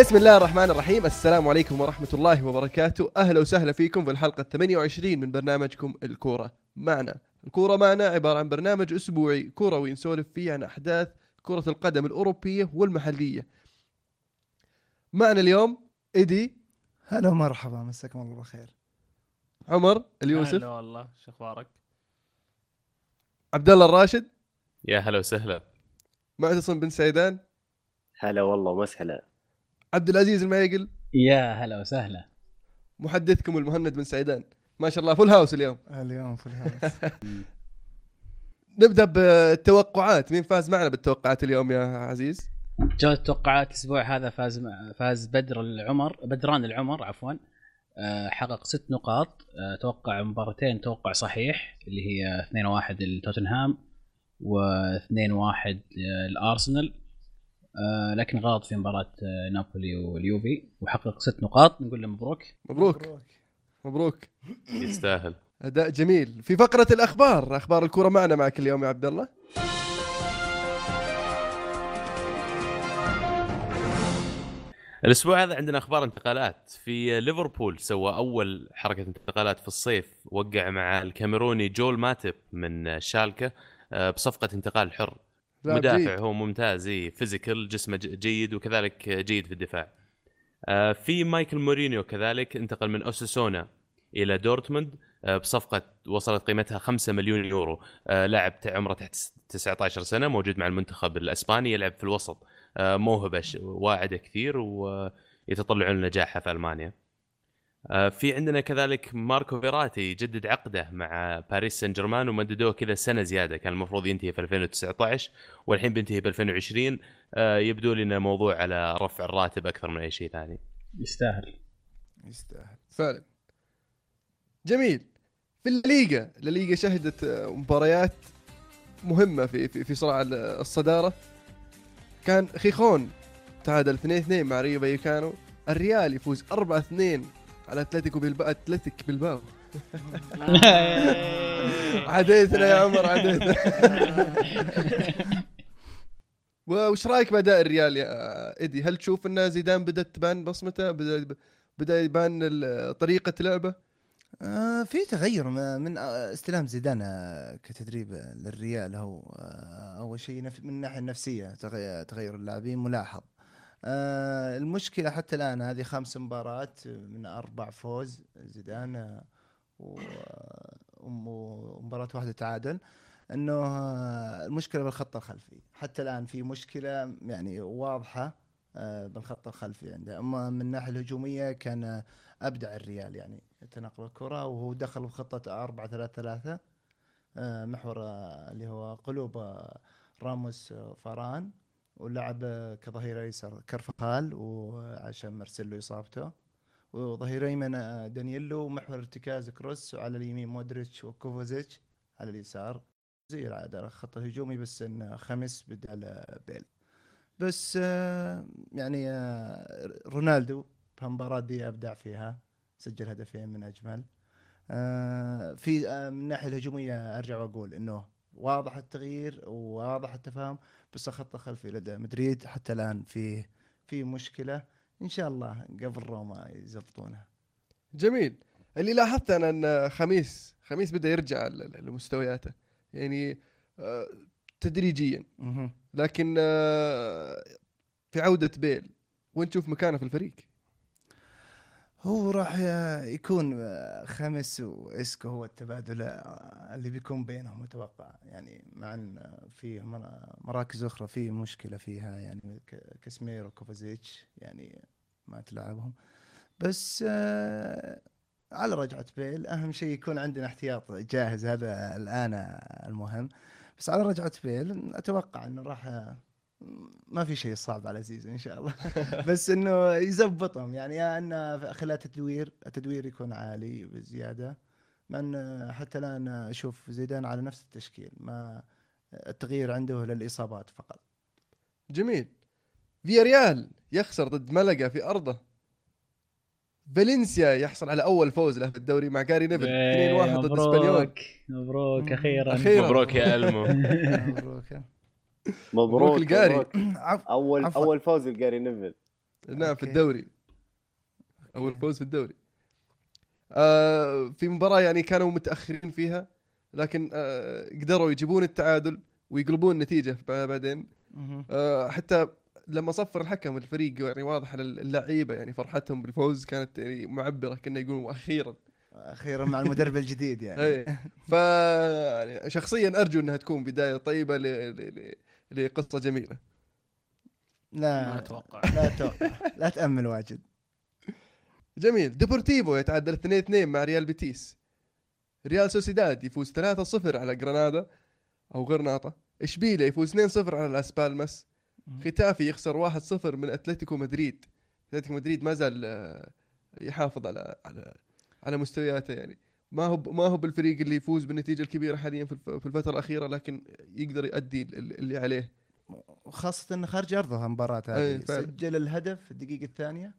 بسم الله الرحمن الرحيم. السلام عليكم ورحمة الله وبركاته. أهلا وسهلا فيكم في الحلقة 28 من برنامجكم الكورة معنا. الكورة معنا عبارة عن برنامج أسبوعي كروي نسولف فيه عن أحداث كرة القدم الأوروبية والمحلية. معنا اليوم إيدي. هلا ومرحبا مساكم الله بالخير. عمر اليوسف. هلا والله شو أخبارك؟ عبد الله الراشد. يا هلا وسهلا. معتصم بن سيدان. هلا والله ومسهلا عبد العزيز المعيقل يا هلا وسهلا. محدثكم المهند بن سيدان ما شاء الله full house اليوم. اليوم في ال house نبدأ بالتوقعات. مين فاز معنا بالتوقعات اليوم يا عزيز؟ جو التوقعات الأسبوع هذا فاز فاز بدر العمر بدران العمر عفوا آه، حقق ست نقاط. آه، توقع مباراتين توقع صحيح اللي هي 2-1 لتوتنهام و2-1 الارسنال آه، لكن غلط في مباراة آه، نابولي واليوفي. وحقق ست نقاط. نقول له مبروك. مبروك. مبروك. يستاهل. أداء جميل. في فقرة الأخبار أخبار الكورة معنا معك اليوم يا عبد الله. الأسبوع هذا عندنا أخبار انتقالات. في ليفربول سوى أول حركة انتقالات في الصيف وقع مع الكاميروني جول ماتب من شالكة آه، بصفقة انتقال حر. مدافع جيد. هو ممتاز إيه، physical جسمه جيد وكذلك جيد في الدفاع. آه، في مايكل ميرينو كذلك انتقل من أوساسونا إلى دورتموند آه، بصفقة وصلت قيمتها 5 مليون يورو. آه، لاعب عمره تحت 19 سنة موجود مع المنتخب الأسباني يلعب في الوسط. موهبة واعدة كثير ويتطلعون لنجاحها في ألمانيا. في عندنا كذلك ماركو فيراتي يجدد عقده مع باريس سان جيرمان ومددوه كذا سنة زيادة. كان المفروض ينتهي في 2019 والحين بينتهي ب 2020 آه، يبدو لي انه موضوع على رفع الراتب أكثر من أي شيء ثاني. يستاهل. يستاهل. فعلا. جميل. في الليغا. الليغا شهدت آه، مباريات مهمة في في, في صراع ال- الصدارة. كان خيخون تعادل 2 2 مع ريو فايكانو. الريال يفوز 4 2 على أتلتيكو بلباو أتلتيك بلباو عديتنا يا عمر عديتنا وش رأيك بأداء الريال يا إيدي؟ هل تشوف أن زيدان بدات تبان بصمته؟ بدا بدأ يبان طريقة لعبه؟ آه في تغير من آه، استلام زيدان آه، كتدريب للريال هو أول شيء من الناحية النفسية تغي- تغير اللاعبين ملاحظ. آه المشكلة حتى الآن هذه خمس مباريات من أربع فوز زيدان آه، ومباراة واحدة تعادل. إنه آه، المشكلة بالخط الخلفي. حتى الآن في مشكلة يعني واضحة آه، بالخط الخلفي عنده. أما من الناحية الهجومية كان أبدع الريال يعني تنقل الكرة وهو دخل بخطه 4 3 3 محور اللي هو قلوب راموس فاران. ولعب كظهير ايسر كرفخال وعشان مارسيلو اصابته. وظهير ايمن آه، دانييلو ومحور ارتكاز كروس وعلى اليمين مودريتش وكوفوزيتش على اليسار زي العادة خط هجومي بس ان خمس بدل آه، بيل. بس آه، يعني رونالدو في المباراة دي أبدع فيها سجل هدفين من أجمل. آه، في من الناحية الهجومية أرجع وأقول إنه واضح التغيير وواضح التفاهم. بس الخط الخلفي لدى مدريد. حتى الآن في في مشكلة. إن شاء الله قبل روما يزبطونها. جميل. اللي لاحظت أنا أن خميس خميس بدأ يرجع لمستوياته. يعني آه، تدريجيا. لكن آه، في عودة بيل. وين تشوف مكانه في الفريق؟ هو راح يكون آه، خمس واسكو هو التبادل آه، اللي بيكون بينهم أتوقع يعني مع إن في مر- مراكز أخرى في مشكلة فيها يعني كاسمير وكوفازيتش يعني ما تلعبهم بس آه، على رجعة بيل أهم شيء يكون عندنا احتياط جاهز هذا الآن المهم. بس على رجعة بيل أتوقع أنه راح ما في شيء صعب على زيزو إن شاء الله. بس إنه يزبطهم. يعني يا انه خلال تدوير التدوير يكون عالي بزيادة. مع إن حتى الآن أشوف زيدان على نفس التشكيل. ما التغيير عنده للإصابات فقط. جميل. فيا ريال يخسر ضد ملقا في أرضه. فالنسيا يحصل على أول فوز له في الدوري مع جاري نيفل. 2-1 ضد إسبانيول. مبروك مبروك أخيرا. مبروك يا ألمو. مبروك. مبروك القاري. أول. أول فوز لجاري نيفل نعم في. الدوري. أو الفوز في الدوري. آه في مباراة يعني كانوا متأخرين فيها لكن آه قدروا يجيبون التعادل ويقلبون النتيجة بعدين. آه حتى لما صفر الحكم الفريق يعني واضح اللعيبة يعني فرحتهم بالفوز كانت يعني معبرة كنا يقولون أخيرا. أخيرا مع المدرب الجديد يعني. اي ف يعني شخصيا أرجو إنها تكون بداية طيبة ل... ل... ل... لقصة جميلة. ما لا أتوقع. لا أتوقع. لا تأمل واجد. جميل. ديبورتيفو يتعادل 2 2 مع ريال بيتيس. ريال سوسيداد يفوز 3 0 على جرانادا أو غرناطة. إشبيليا يفوز 2 0 على لاس بالماس. ختافي يخسر 1 0 من أتلتيكو مدريد. أتلتيكو مدريد ما زال آه، يحافظ على على على مستوياته يعني. ما هو ما هو بالفريق اللي يفوز بالنتيجة الكبيرة حاليا في الف- في الفترة الأخيرة لكن يقدر يؤدي ال- اللي عليه. وخاصة انه خارج أرضه المباراة هذه. فعلا. سجل الهدف في الدقيقة الثانية.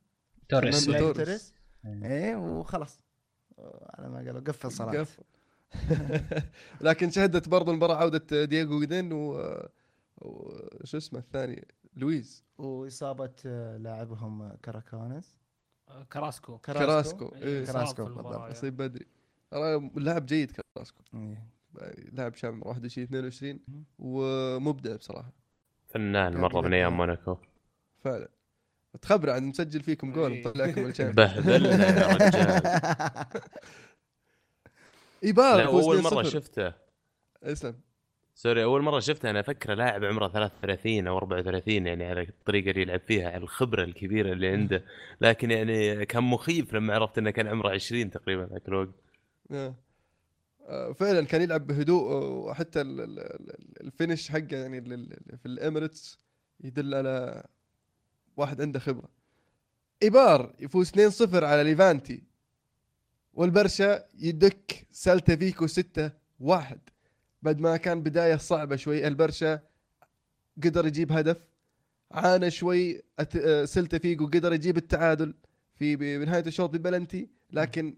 توريس. توريس. إيه وخلاص. على ما قالوا قفل صلاة. قف. لكن شهدت برضو المباراة عودة دييغو جودين و و- شو اسمه الثاني؟ لويز. وإصابة آه، لاعبهم كاراكونس. كراسكو. كراسكو. إيه، إيه. كراسكو. اصيب بدري. ترى لاعب جيد كراسكو إيه. يعني لاعب شاب عمره 21 22 مم. ومبدع بصراحة. فنان كان مرة من أيام. موناكو. فعلا. تخبر عن مسجل فيكم جول إيه. مطلعكم من ال Champion بهذلنا يا رجال. ايبار أول مرة 2-0. شفته. اسلم. sorry أول مرة شفته. أنا افكره لاعب عمره 33 أو 34 يعني على الطريقة اللي يلعب فيها على الخبرة الكبيرة اللي عنده. لكن يعني كان مخيف لما عرفت إنه كان عمره 20 تقريبا ذاك الوقت. فعلا كان يلعب بهدوء وحتى ال- ال- ال- ال finish حقه يعني في الإميريتس يدل على واحد عنده خبرة. إيبار يفوز 2-0 على ليفانتي والبرشا يدك سلتا فيجو 6-1 بعد ما كان بداية صعبة شوي البرشا قدر يجيب هدف عانى شوي آه، سلتا فيجو قدر يجيب التعادل في بنهاية الشوط ببلنتي لكن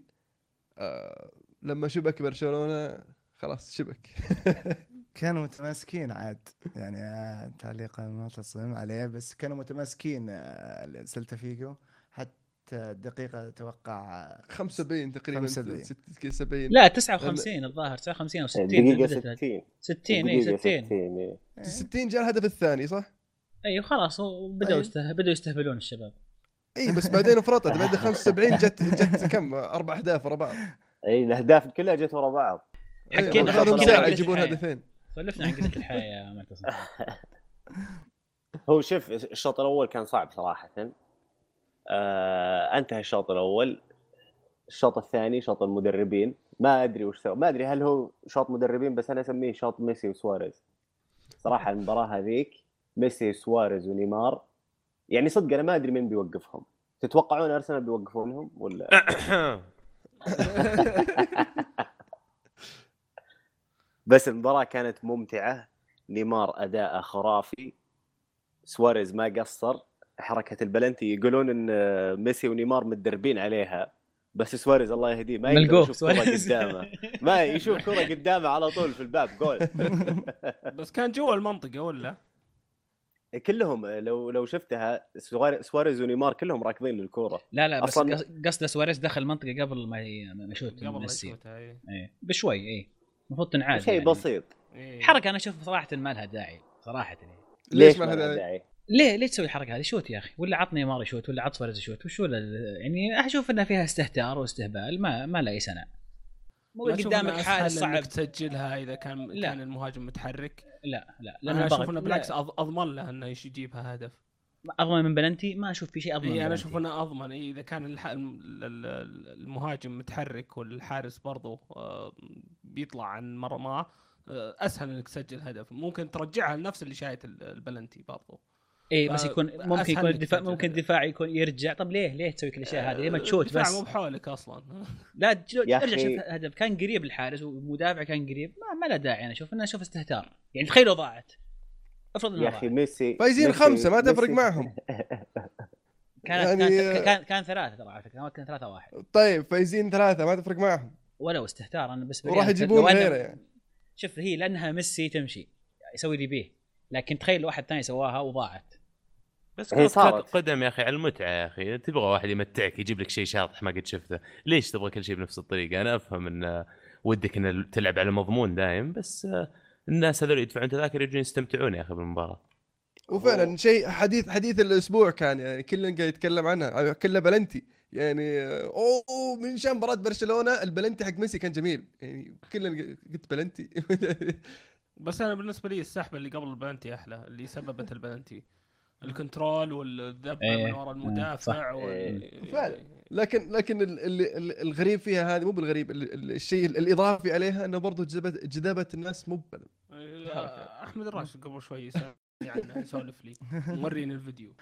آه لما شبك برشلونة خلاص شبك. كانوا متماسكين عاد. يعني آه، تعليقا ما تصم عليه بس كانوا متماسكين آه، سلتا فيجو حتى الدقيقة أتوقع آه، 75 تقريبا 75. 70 لا 59 الظاهر 59 أو 60 دقيقة بدأت- 60 60 اي 60 60 إيه. 60 جاء الهدف الثاني صح؟ أيوه خلاص وبدأوا أيوة. يسته... بدأوا يستهبلون الشباب. اي بس بعدين فرطت بعد 75 جت جت كم؟ أربع أهداف ورا بعض. أي الأهداف كلها جت ورا بعض. حكينا- ساعه عن يجيبون الحياة. هدفين. سولفنا عن قله الحياة يا معتصم هو شوف الشوط الأول كان صعب صراحة. آه انتهى الشوط الأول. الشوط الثاني شوط المدربين. ما أدري وش سوى. ما أدري هل هو شوط مدربين بس أنا أسميه شوط ميسي وسواريز. صراحة المباراة هذيك ميسي وسواريز ونيمار. يعني صدق أنا ما أدري مين بيوقفهم. تتوقعون أرسنال بيوقفونهم ولا؟ بس المباراة كانت ممتعة. نيمار أداء خرافي. سواريز ما قصر. حركة البلنتي يقولون إن ميسي ونيمار متدربين عليها. بس سواريز الله يهديه ما يقدر يشوف سواريز. قدامه. ما يشوف كرة قدامه على طول في الباب جول. بس كان جوا المنطقة ولا؟ كلهم لو لو شفتها سوار- سواريز ونيمار كلهم راكضين للكورة لا لا بس قصده سواريز دخل المنطقة قبل ما يشوت قبل ما ميسي يشوتها إيه. إيه بشوي إيه المفروض تنعاد شيء يعني. بسيط إيه. حركة أنا أشوف صراحة ما لها داعي صراحة يعني. ليش ما لها داعي؟ ليه ليه تسوي الحركة هذه شوت يا أخي ولا عطني نيمار يشوت ولا عط سواريز يشوت وشو ال- يعني أشوف إنها فيها استهتار واستهبال ما ما لها أي سنع مو قدامك إنك صعب. تسجلها إذا كان لا. كان المهاجم متحرك؟ لا لا أنا لأن أشوف إنه بالعكس أضمن له إنه يجيبها هدف. أضمن من بلنتي؟ ما أشوف في شيء أضمن من اي أنا. أشوف إنه أضمن. إيه إذا كان المهاجم متحرك والحارس برضو آه، بيطلع عن مرماه آه، أسهل إنك تسجل هدف. ممكن ترجعها لنفس اللي شايت ال- البلنتي برضو. اي بس يكون ممكن يكون الدفاع ممكن. الدفاع يكون يرجع. طب ليه؟ ليه تسوي كل الاشياء هذه ليه ما تشوت الدفاع بس؟ مو بحولك أصلا. لا ارجع شوف هدف كان قريب الحارس ومدافع كان قريب. ما, ما له داعي أنا أشوف انه أشوف استهتار. يعني تخيلوا ضاعت. افرض يا أخي ضاعت ميسي فايزين خمسة ما تفرق معهم. كانت يعني- كان كان كان ثلاثة ترى على فكرة كان ثلاثة واحد. طيب فايزين ثلاثة ما تفرق معهم. ولو استهتار أنا بس وراح يجيبون غيره. يعني شوف هي لأنها ميسي تمشي يسوي لي بيه لكن تخيل واحد ثاني سواها وضاعت. بس هي كرة صارت. قدم يا أخي على المتعة يا أخي. تبغى واحد يمتعك يجيب لك شيء شاطح ما قد شفته. ليش تبغى كل شيء بنفس الطريقة؟ أنا أفهم إن ودك إن تلعب على مضمون دايم بس الناس هذول يدفعون تذاكر يجون يستمتعون يا أخي بالمباراة. وفعلا شيء حديث حديث الأسبوع كان يعني كلنا قاعد يتكلم عنها كله بلنتي. يعني أوه من شان مباراة برشلونة البلنتي حق ميسي كان جميل. يعني كلنا قلت بلنتي. بس أنا بالنسبة لي السحبه اللي قبل البلنتي أحلى اللي سببت البلنتي. ال control والذبه إيه، من ورا صح. المدافع وال... إيه. فعلا. لكن لكن ال- ال- ال- الغريب فيها هذه مو بالغريب ال- ال- الشيء الإضافي عليها إنه برضو جذبت جذبت الناس مو إيه، أحمد الراشد قبل شوي يسألني عنه يسولف لي موريني الفيديو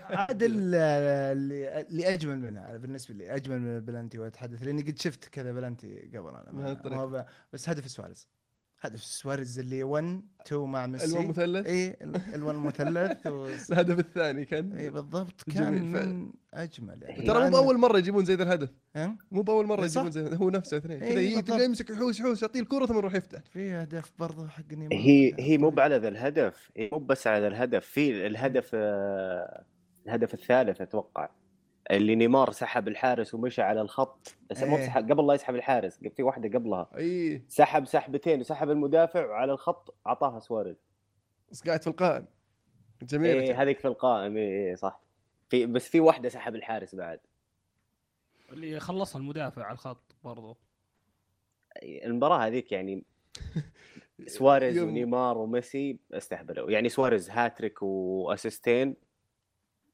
عاد ال- اللي اللي أجمل منها بالنسبة لي أجمل من البلنتي وأتحدث لأني قد شفت كذا بلنتي قبل أنا بس هدف سواريز هدف سواريز اللي 1 2 مع ميسي. ال one مثلث. اي ال1 مثلث و... الهدف الثاني كان اي بالضبط. جميل كان فعلا. من أجمل يعني. ترى مو بأول مرة يجيبون زي ذا الهدف؟ مو بأول مرة. يجيبون زي هو نفسه اثنين. إيه كذا يمسك يحوس يحوس يعطيه الكرة ثم يروح يفتح. في هدف برضه حق نيمار هي هي مو على ذا الهدف هي مو بس على ذا الهدف. في الهدف آه، الهدف الثالث أتوقع. اللي نيمار سحب الحارس ومشى على الخط بس مو إيه. سحب قبل لا يسحب الحارس في واحدة قبلها. إي. سحب سحبتين وسحب المدافع وعلى الخط أعطاها سواريز. بس قاعد في القائم. جميل إيه هذيك في القائم إيه إيه صح. في بس في واحدة سحب الحارس بعد. اللي خلصها المدافع على الخط برضو. المباراة هذيك يعني سواريز ونيمار وميسي استهبلوا. يعني سواريز هاتريك وأسيستين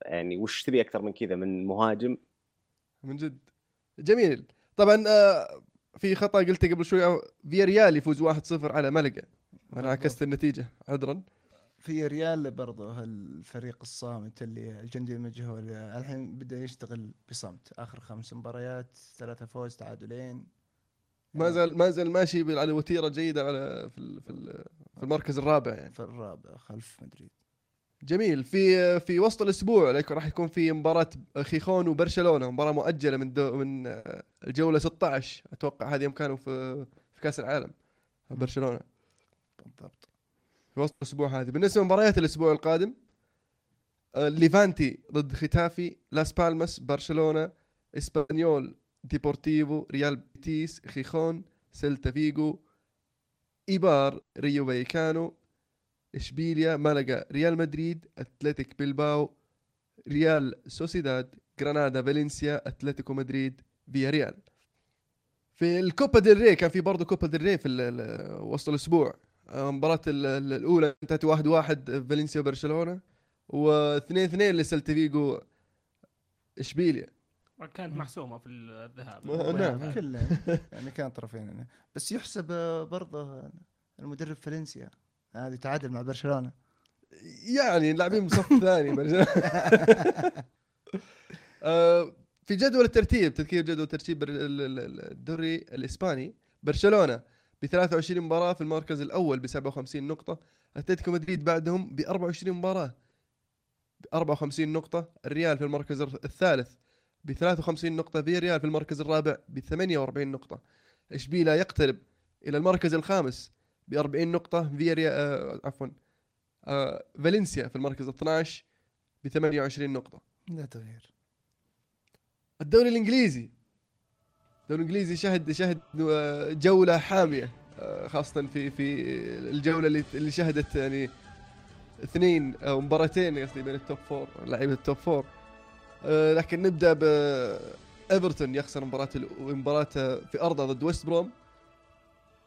يعني وش تبي أكثر من كذا من مهاجم؟ من جد. جميل. طبعا آه، في خطأ قلته قبل شوي فيا ريال يفوز 1-0 على ملقا. أنا عكست النتيجة عذرا. في ريال برضه الفريق الصامت اللي الجندي المجهول. الحين بدأ يشتغل بصمت. آخر خمس مباريات ثلاثة فوز تعادلين. ما زال ما زال ماشي على وتيرة جيدة على في في في المركز الرابع يعني. في الرابع خلف مدريد. جميل. في في وسط الأسبوع راح يكون في مباراة خيخون وبرشلونة مباراة مؤجلة من دو من آه، الجولة 16 أتوقع هذه يوم كانوا في في كأس العالم برشلونة. بالضبط. في وسط الأسبوع هذه. بالنسبة لمباريات الأسبوع القادم آه، ليفانتي ضد ختافي لاس بالماس برشلونة إسبانيول ديبورتيفو ريال بيتيس خيخون سيلتا فيجو إيبار ريو فايكانو إشبيليا مالاغا ريال مدريد أتلتيك بيلباو ريال سوسيداد غرانادا فالنسيا أتلتيكو مدريد فيا ريال في الكوبا ديل ري كان في برضه كوبا ديل ري في ال- ال- وسط الأسبوع. ال- الأولى انتهت واحد واحد فالنسيا وبرشلونة واثنين اثنين لسلتا فيجو إشبيليا. كانت محسومة في الذهاب. ما- نعم. كله يعني كان طرفين. يعني. بس يحسب برضه المدرب فالنسيا. هذه تعادل مع برشلونة. يعني لاعبين بصف ثاني برشلونة. آه، في جدول الترتيب تذكير جدول ترتيب الدوري الإسباني. برشلونة ب 23 مباراة في المركز الأول ب 57 نقطة. أتلتيكو مدريد بعدهم ب 24 مباراة ب 54 نقطة. الريال في المركز الثالث ب 53 نقطة. في ريال في المركز الرابع ب 48 نقطة. إشبيليا يقترب إلى المركز الخامس ب 40 نقطة في ريال آه عفوا آه فالنسيا في المركز 12 ب 28 نقطة. لا تغيير. الدوري الإنجليزي الدوري الإنجليزي شهد شهد آه، جولة حامية آه، خاصة في في الجولة اللي اللي شهدت يعني اثنين أو مباراتين قصدي بين ال top four لعيبة ال top four آه، لكن نبدأ ب ايفرتون يخسر مباراة مباراته في أرضه ضد ويست بروم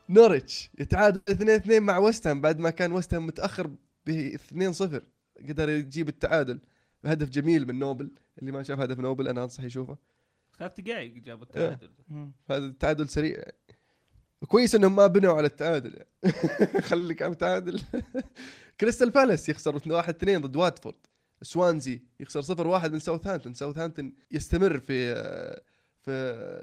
نوريتش يتعادل 2 2 مع ويست هام بعد ما كان ويست هام متأخر ب 2 0 قدر يجيب التعادل. بهدف جميل من نوبل. اللي ما شاف هدف نوبل أنا انصح يشوفه. ثلاث دقائق جابوا التعادل. هذا التعادل سريع. كويس إنهم ما بنوا على التعادل. يعني. خليك على التعادل كريستال بالاس يخسر 1 2 ضد واتفورد. سوانزي يخسر 0 1 من ساوثهامبتون. ساوثهامبتون يستمر في في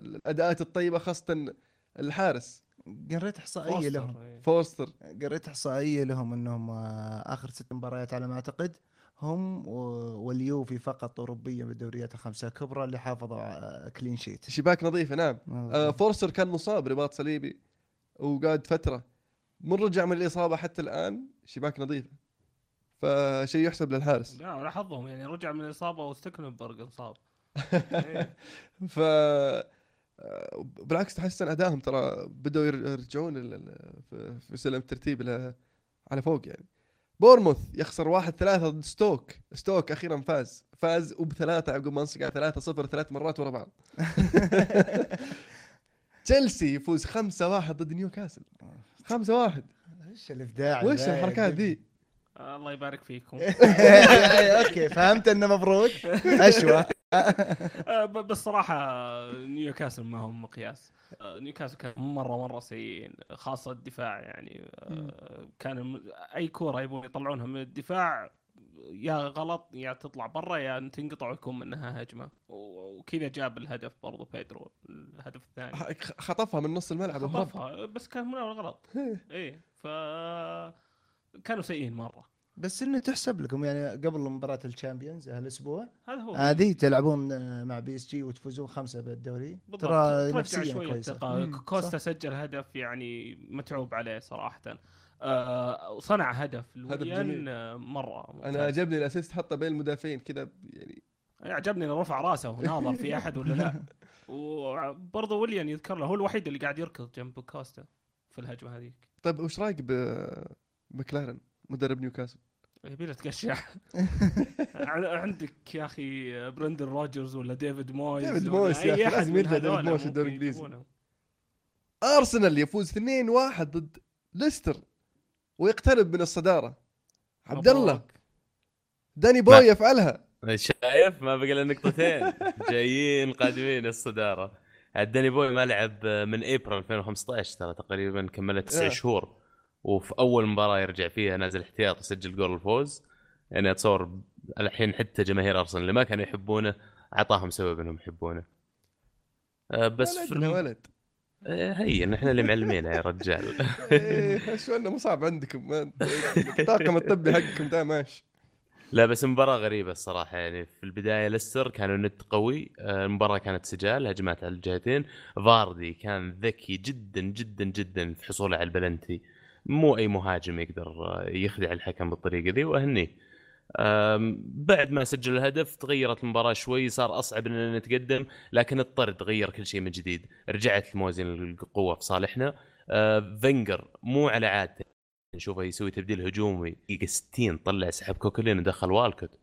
الأداءات الطيبة خاصة الحارس. قريت إحصائية فوستر، لهم. إيه. فورستر قريت إحصائية لهم إنهم آه، آخر ست مباريات على ما أعتقد هم واليوفي فقط اوروبيا بالدوريات الخمسة الكبرى اللي حافظوا على clean sheet شباك نظيفة نعم. آه فورستر كان مصاب رباط صليبي وقعد فترة. من رجع من الإصابة حتى الآن شباك نظيفة. فشيء يحسب للحارس. لا على حظهم يعني رجع من الإصابة وستكنبرغ إنصاب. إيه. ف بالعكس تحسن أدائهم. ترى بدأوا ير- يرجعون ال- ال- في- سلم الترتيب على فوق يعني. بورموث يخسر واحد ثلاثة ضد ستوك. ستوك أخيرا فاز. فاز وبثلاثة عقب ما انصقع ثلاثة صفر ثلاث مرات ورا بعض. تشيلسي يفوز خمسة واحد ضد نيوكاسل. خمسة واحد. إيش الإبداع وش الحركات؟ ذي؟ الله يبارك فيكم. أوكي فهمت إنه مبروك. أشوى. بس صراحة نيوكاسل ما هم مقياس. آه، نيوكاسل كان مرة مرة سيئين خاصة الدفاع يعني. آه، كان أي كورة يبغون يطلعونها من الدفاع يا غلط يا تطلع برا يا تنقطع ويكون منها هجمة. وكذا جاب الهدف برضو بيدرو الهدف الثاني. خطفها من نص الملعب. خطفها بس كان مناول غلط إيه ف كانوا سيئين مرة. بس إنه تحسب لكم يعني قبل مباراة ال Champions هالاسبوع هذا هو. هذه تلعبون آه، مع بي إس جي وتفوزون خمسة بالدوري. بالضبط. ترى نفسيا كويسة. كوستا صح. سجل هدف يعني متعوب عليه صراحة. آه وصنع هدف لويليان. آه، مرة أنا ممتاز. عجبني ال assist حطه بين المدافعين كذا يعني عجبني إنه رفع راسه وناظر في أحد ولا لا. وبرضه ويليان يذكر له هو الوحيد اللي قاعد يركض جنب كوستا في الهجمة هذيك. طيب وش رأيك بمكلارن؟ مدرب نيوكاسل؟ يبي له تقشع عندك يا أخي برندن روجرز ولا ديفيد مويس ديفيد مويس يا أحد لازم من يرجع ديفيد مويس الدوري. يجيبونه. أرسنال يفوز 2-1 ضد ليستر ويقترب من الصدارة عبد الله. داني بوي يفعلها شايف ما بقى إلا نقطتين جايين قادمين الصدارة داني بوي ما لعب من إبريل 2015 ترى تقريبا كملت تسع إيه. شهور وفي أول مباراة يرجع فيها نازل احتياط يسجل جول الفوز. يعني أتصور الحين حتى جماهير أرسنال اللي ما كانوا يحبونه اعطاهم سبب إنهم يحبونه. آه، بس في ولدنا الم... ولد. آه، هي نحن اللي معلمينه يا رجال. إيه، شو إنه مصعب عندكم؟ الطاقم الطبي حقكم ده ماشي. لا بس مباراة غريبة الصراحة. يعني في البداية ليستر كانوا نت قوي. آه، المباراة كانت سجال هجمات على الجهتين. فاردي كان ذكي جدا جدا جدا في حصوله على البلنتي. مو أي مهاجم يقدر آه، يخدع الحكم بالطريقة ذي وأهنيه. آم، بعد ما سجل الهدف تغيرت المباراة شوي صار أصعب إننا نتقدم لكن الطرد غير كل شيء من جديد. رجعت الموازين القوة في صالحنا. آه، فينجر مو على عادته نشوفه يسوي تبديل هجومي دقيقة 60 طلع سحب كوكلين ودخل والكوت.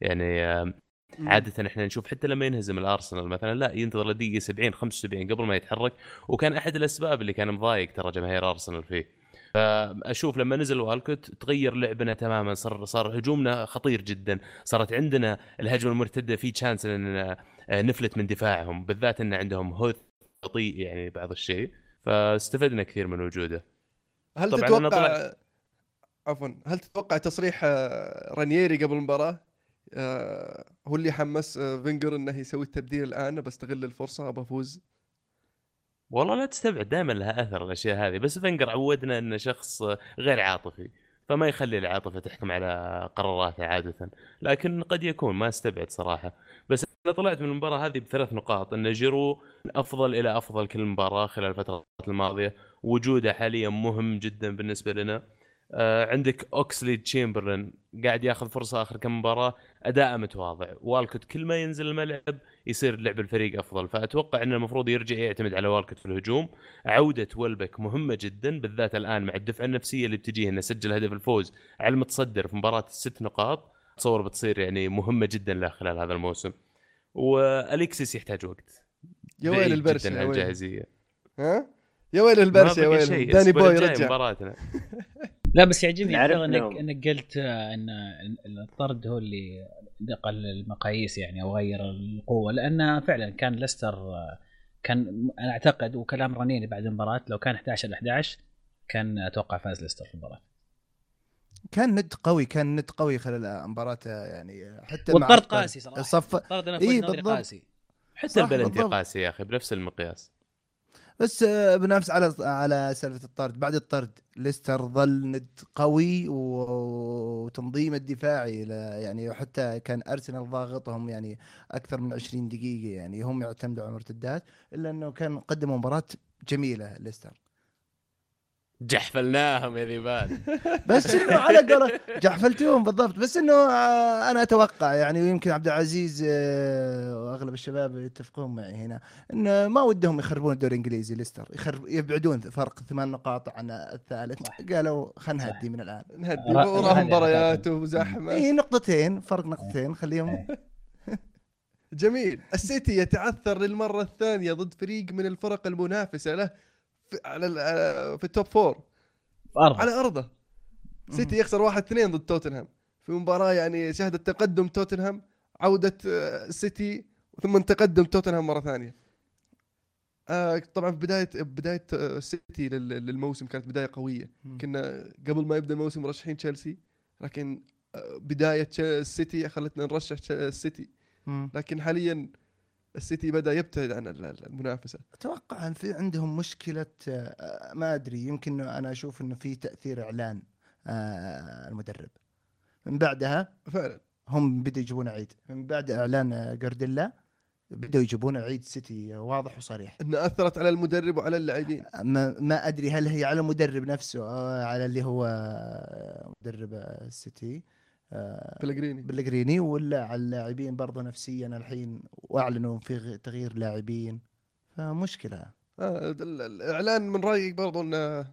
يعني آم، عادة إحنا نشوف حتى لما ينهزم الأرسنال مثلا لا ينتظر لدقيقة 70 75 قبل ما يتحرك. وكان أحد الأسباب اللي كان مضايق ترى جماهير أرسنال فيه. فأشوف لما نزل والكوت تغير لعبنا تماما صار صار هجومنا خطير جدا. صارت عندنا الهجمة المرتدة في chance اننا آه، نفلت من دفاعهم بالذات إن عندهم هوث بطيء يعني بعض الشيء. فاستفدنا كثير من وجوده. هل طبعاً تتوقع عفوا هل تتوقع تصريح آه، رانييري قبل المباراة؟ آه، هو اللي حمس فينجر إنه يسوي التبديل الآن بستغل الفرصة أبى أفوز؟ والله لا تستبعد دائما لها أثر الأشياء هذه بس فنجر عودنا إنه شخص غير عاطفي فما يخلي العاطفة تحكم على قراراته عادة لكن قد يكون ما أستبعد صراحة. بس أنا طلعت من المباراة هذه بثلاث نقاط إن جيرو أفضل إلى أفضل كل مباراة خلال الفترات الماضية وجوده حاليا مهم جدا بالنسبة لنا. عندك أوكسلي تشامبرلين قاعد ياخذ فرصة آخر كم مباراة أداءه متواضع. والكوت كل ما ينزل الملعب يصير لعب الفريق أفضل. فأتوقع إنه المفروض يرجع يعتمد على والكوت في الهجوم. عودة ويلبك مهمة جدا بالذات الآن مع الدفعة النفسية اللي بتجيه إنه سجل هدف الفوز على المتصدر في مباراة الست نقاط. اتصور بتصير يعني مهمة جدا له خلال هذا الموسم. وأليكسيس يحتاج وقت. يا ويل البرشا يا ويل. الجاهزية. ها؟ يا ويل البرشا يا ويل. داني بوي رجع. مباراتنا. لا بس يعجبني انك. إنك قلت إن الطرد هو اللي نقل المقاييس يعني أو غير القوة لأن فعلا كان ليستر كان أنا أعتقد وكلام رنيني بعد المباراة لو كان 11 11 كان أتوقع فاز ليستر في المباراة كان ند قوي كان ند قوي خلال مباراة يعني حتى والطرد الطرد. قاسي صراحة الصف الطرد أنا إيه. قاسي حتى البلنتي. قاسي يا أخي بنفس المقياس بس آه، بنفس على على سالفة الطرد. بعد الطرد ليستر ظل ند قوي وتنظيم الدفاعي يعني حتى كان أرسنال ضاغطهم يعني أكثر من 20 دقيقة يعني هم يعتمدوا على المرتدات إلا إنه كان قدموا مباراة جميلة ليستر. جحفلناهم يا ذيبان. بس إنه على قولة جحفلتوهم بالضبط. بس إنه آه، أنا أتوقع يعني ويمكن عبد العزيز آه، وأغلب الشباب يتفقون معي هنا انه ما ودهم يخربون الدوري الإنجليزي ليستر. يخرب يبعدون فرق ثمان نقاط عن الثالث. قالوا خلينا. نهدي من الآن. نهدي را- وراهم مباريات وزحمة. اي نقطتين فرق نقطتين خليهم. جميل. السيتي يتعثر للمرة الثانية ضد فريق من الفرق المنافسة له. في على على- في ال top four ارض على أرضه. سيتي يخسر واحد اثنين ضد توتنهام في مباراة يعني شهدت تقدم توتنهام عودة آه، السيتي ثم تقدم توتنهام مرة ثانية. آه طبعا في بداية بداية آه، السيتي لل- للموسم كانت بداية قوية. كنا قبل ما يبدأ الموسم مرشحين تشيلسي لكن آه، بداية السيتي خلتنا نرشح السيتي. لكن حاليا السيتي بدأ يبتعد عن ال- ال- المنافسة. أتوقع إن في عندهم مشكلة آه، ما أدري يمكن أنا أشوف إنه في تأثير إعلان آه، المدرب. من بعدها فعلا. هم بدوا يجيبون عيد. من بعد إعلان آه، جارديلا بدوا يجيبون عيد سيتي واضح وصريح. انها أثرت على المدرب وعلى اللاعبين. ما, ما أدري هل هي على المدرب نفسه أو على اللي هو مدرب السيتي. بلغريني. بلغريني ولا على اللاعبين برضه نفسيا الحين وأعلنوا في تغيير لاعبين فمشكلة. آه ال- ال- الإعلان من رأيي برضو إنه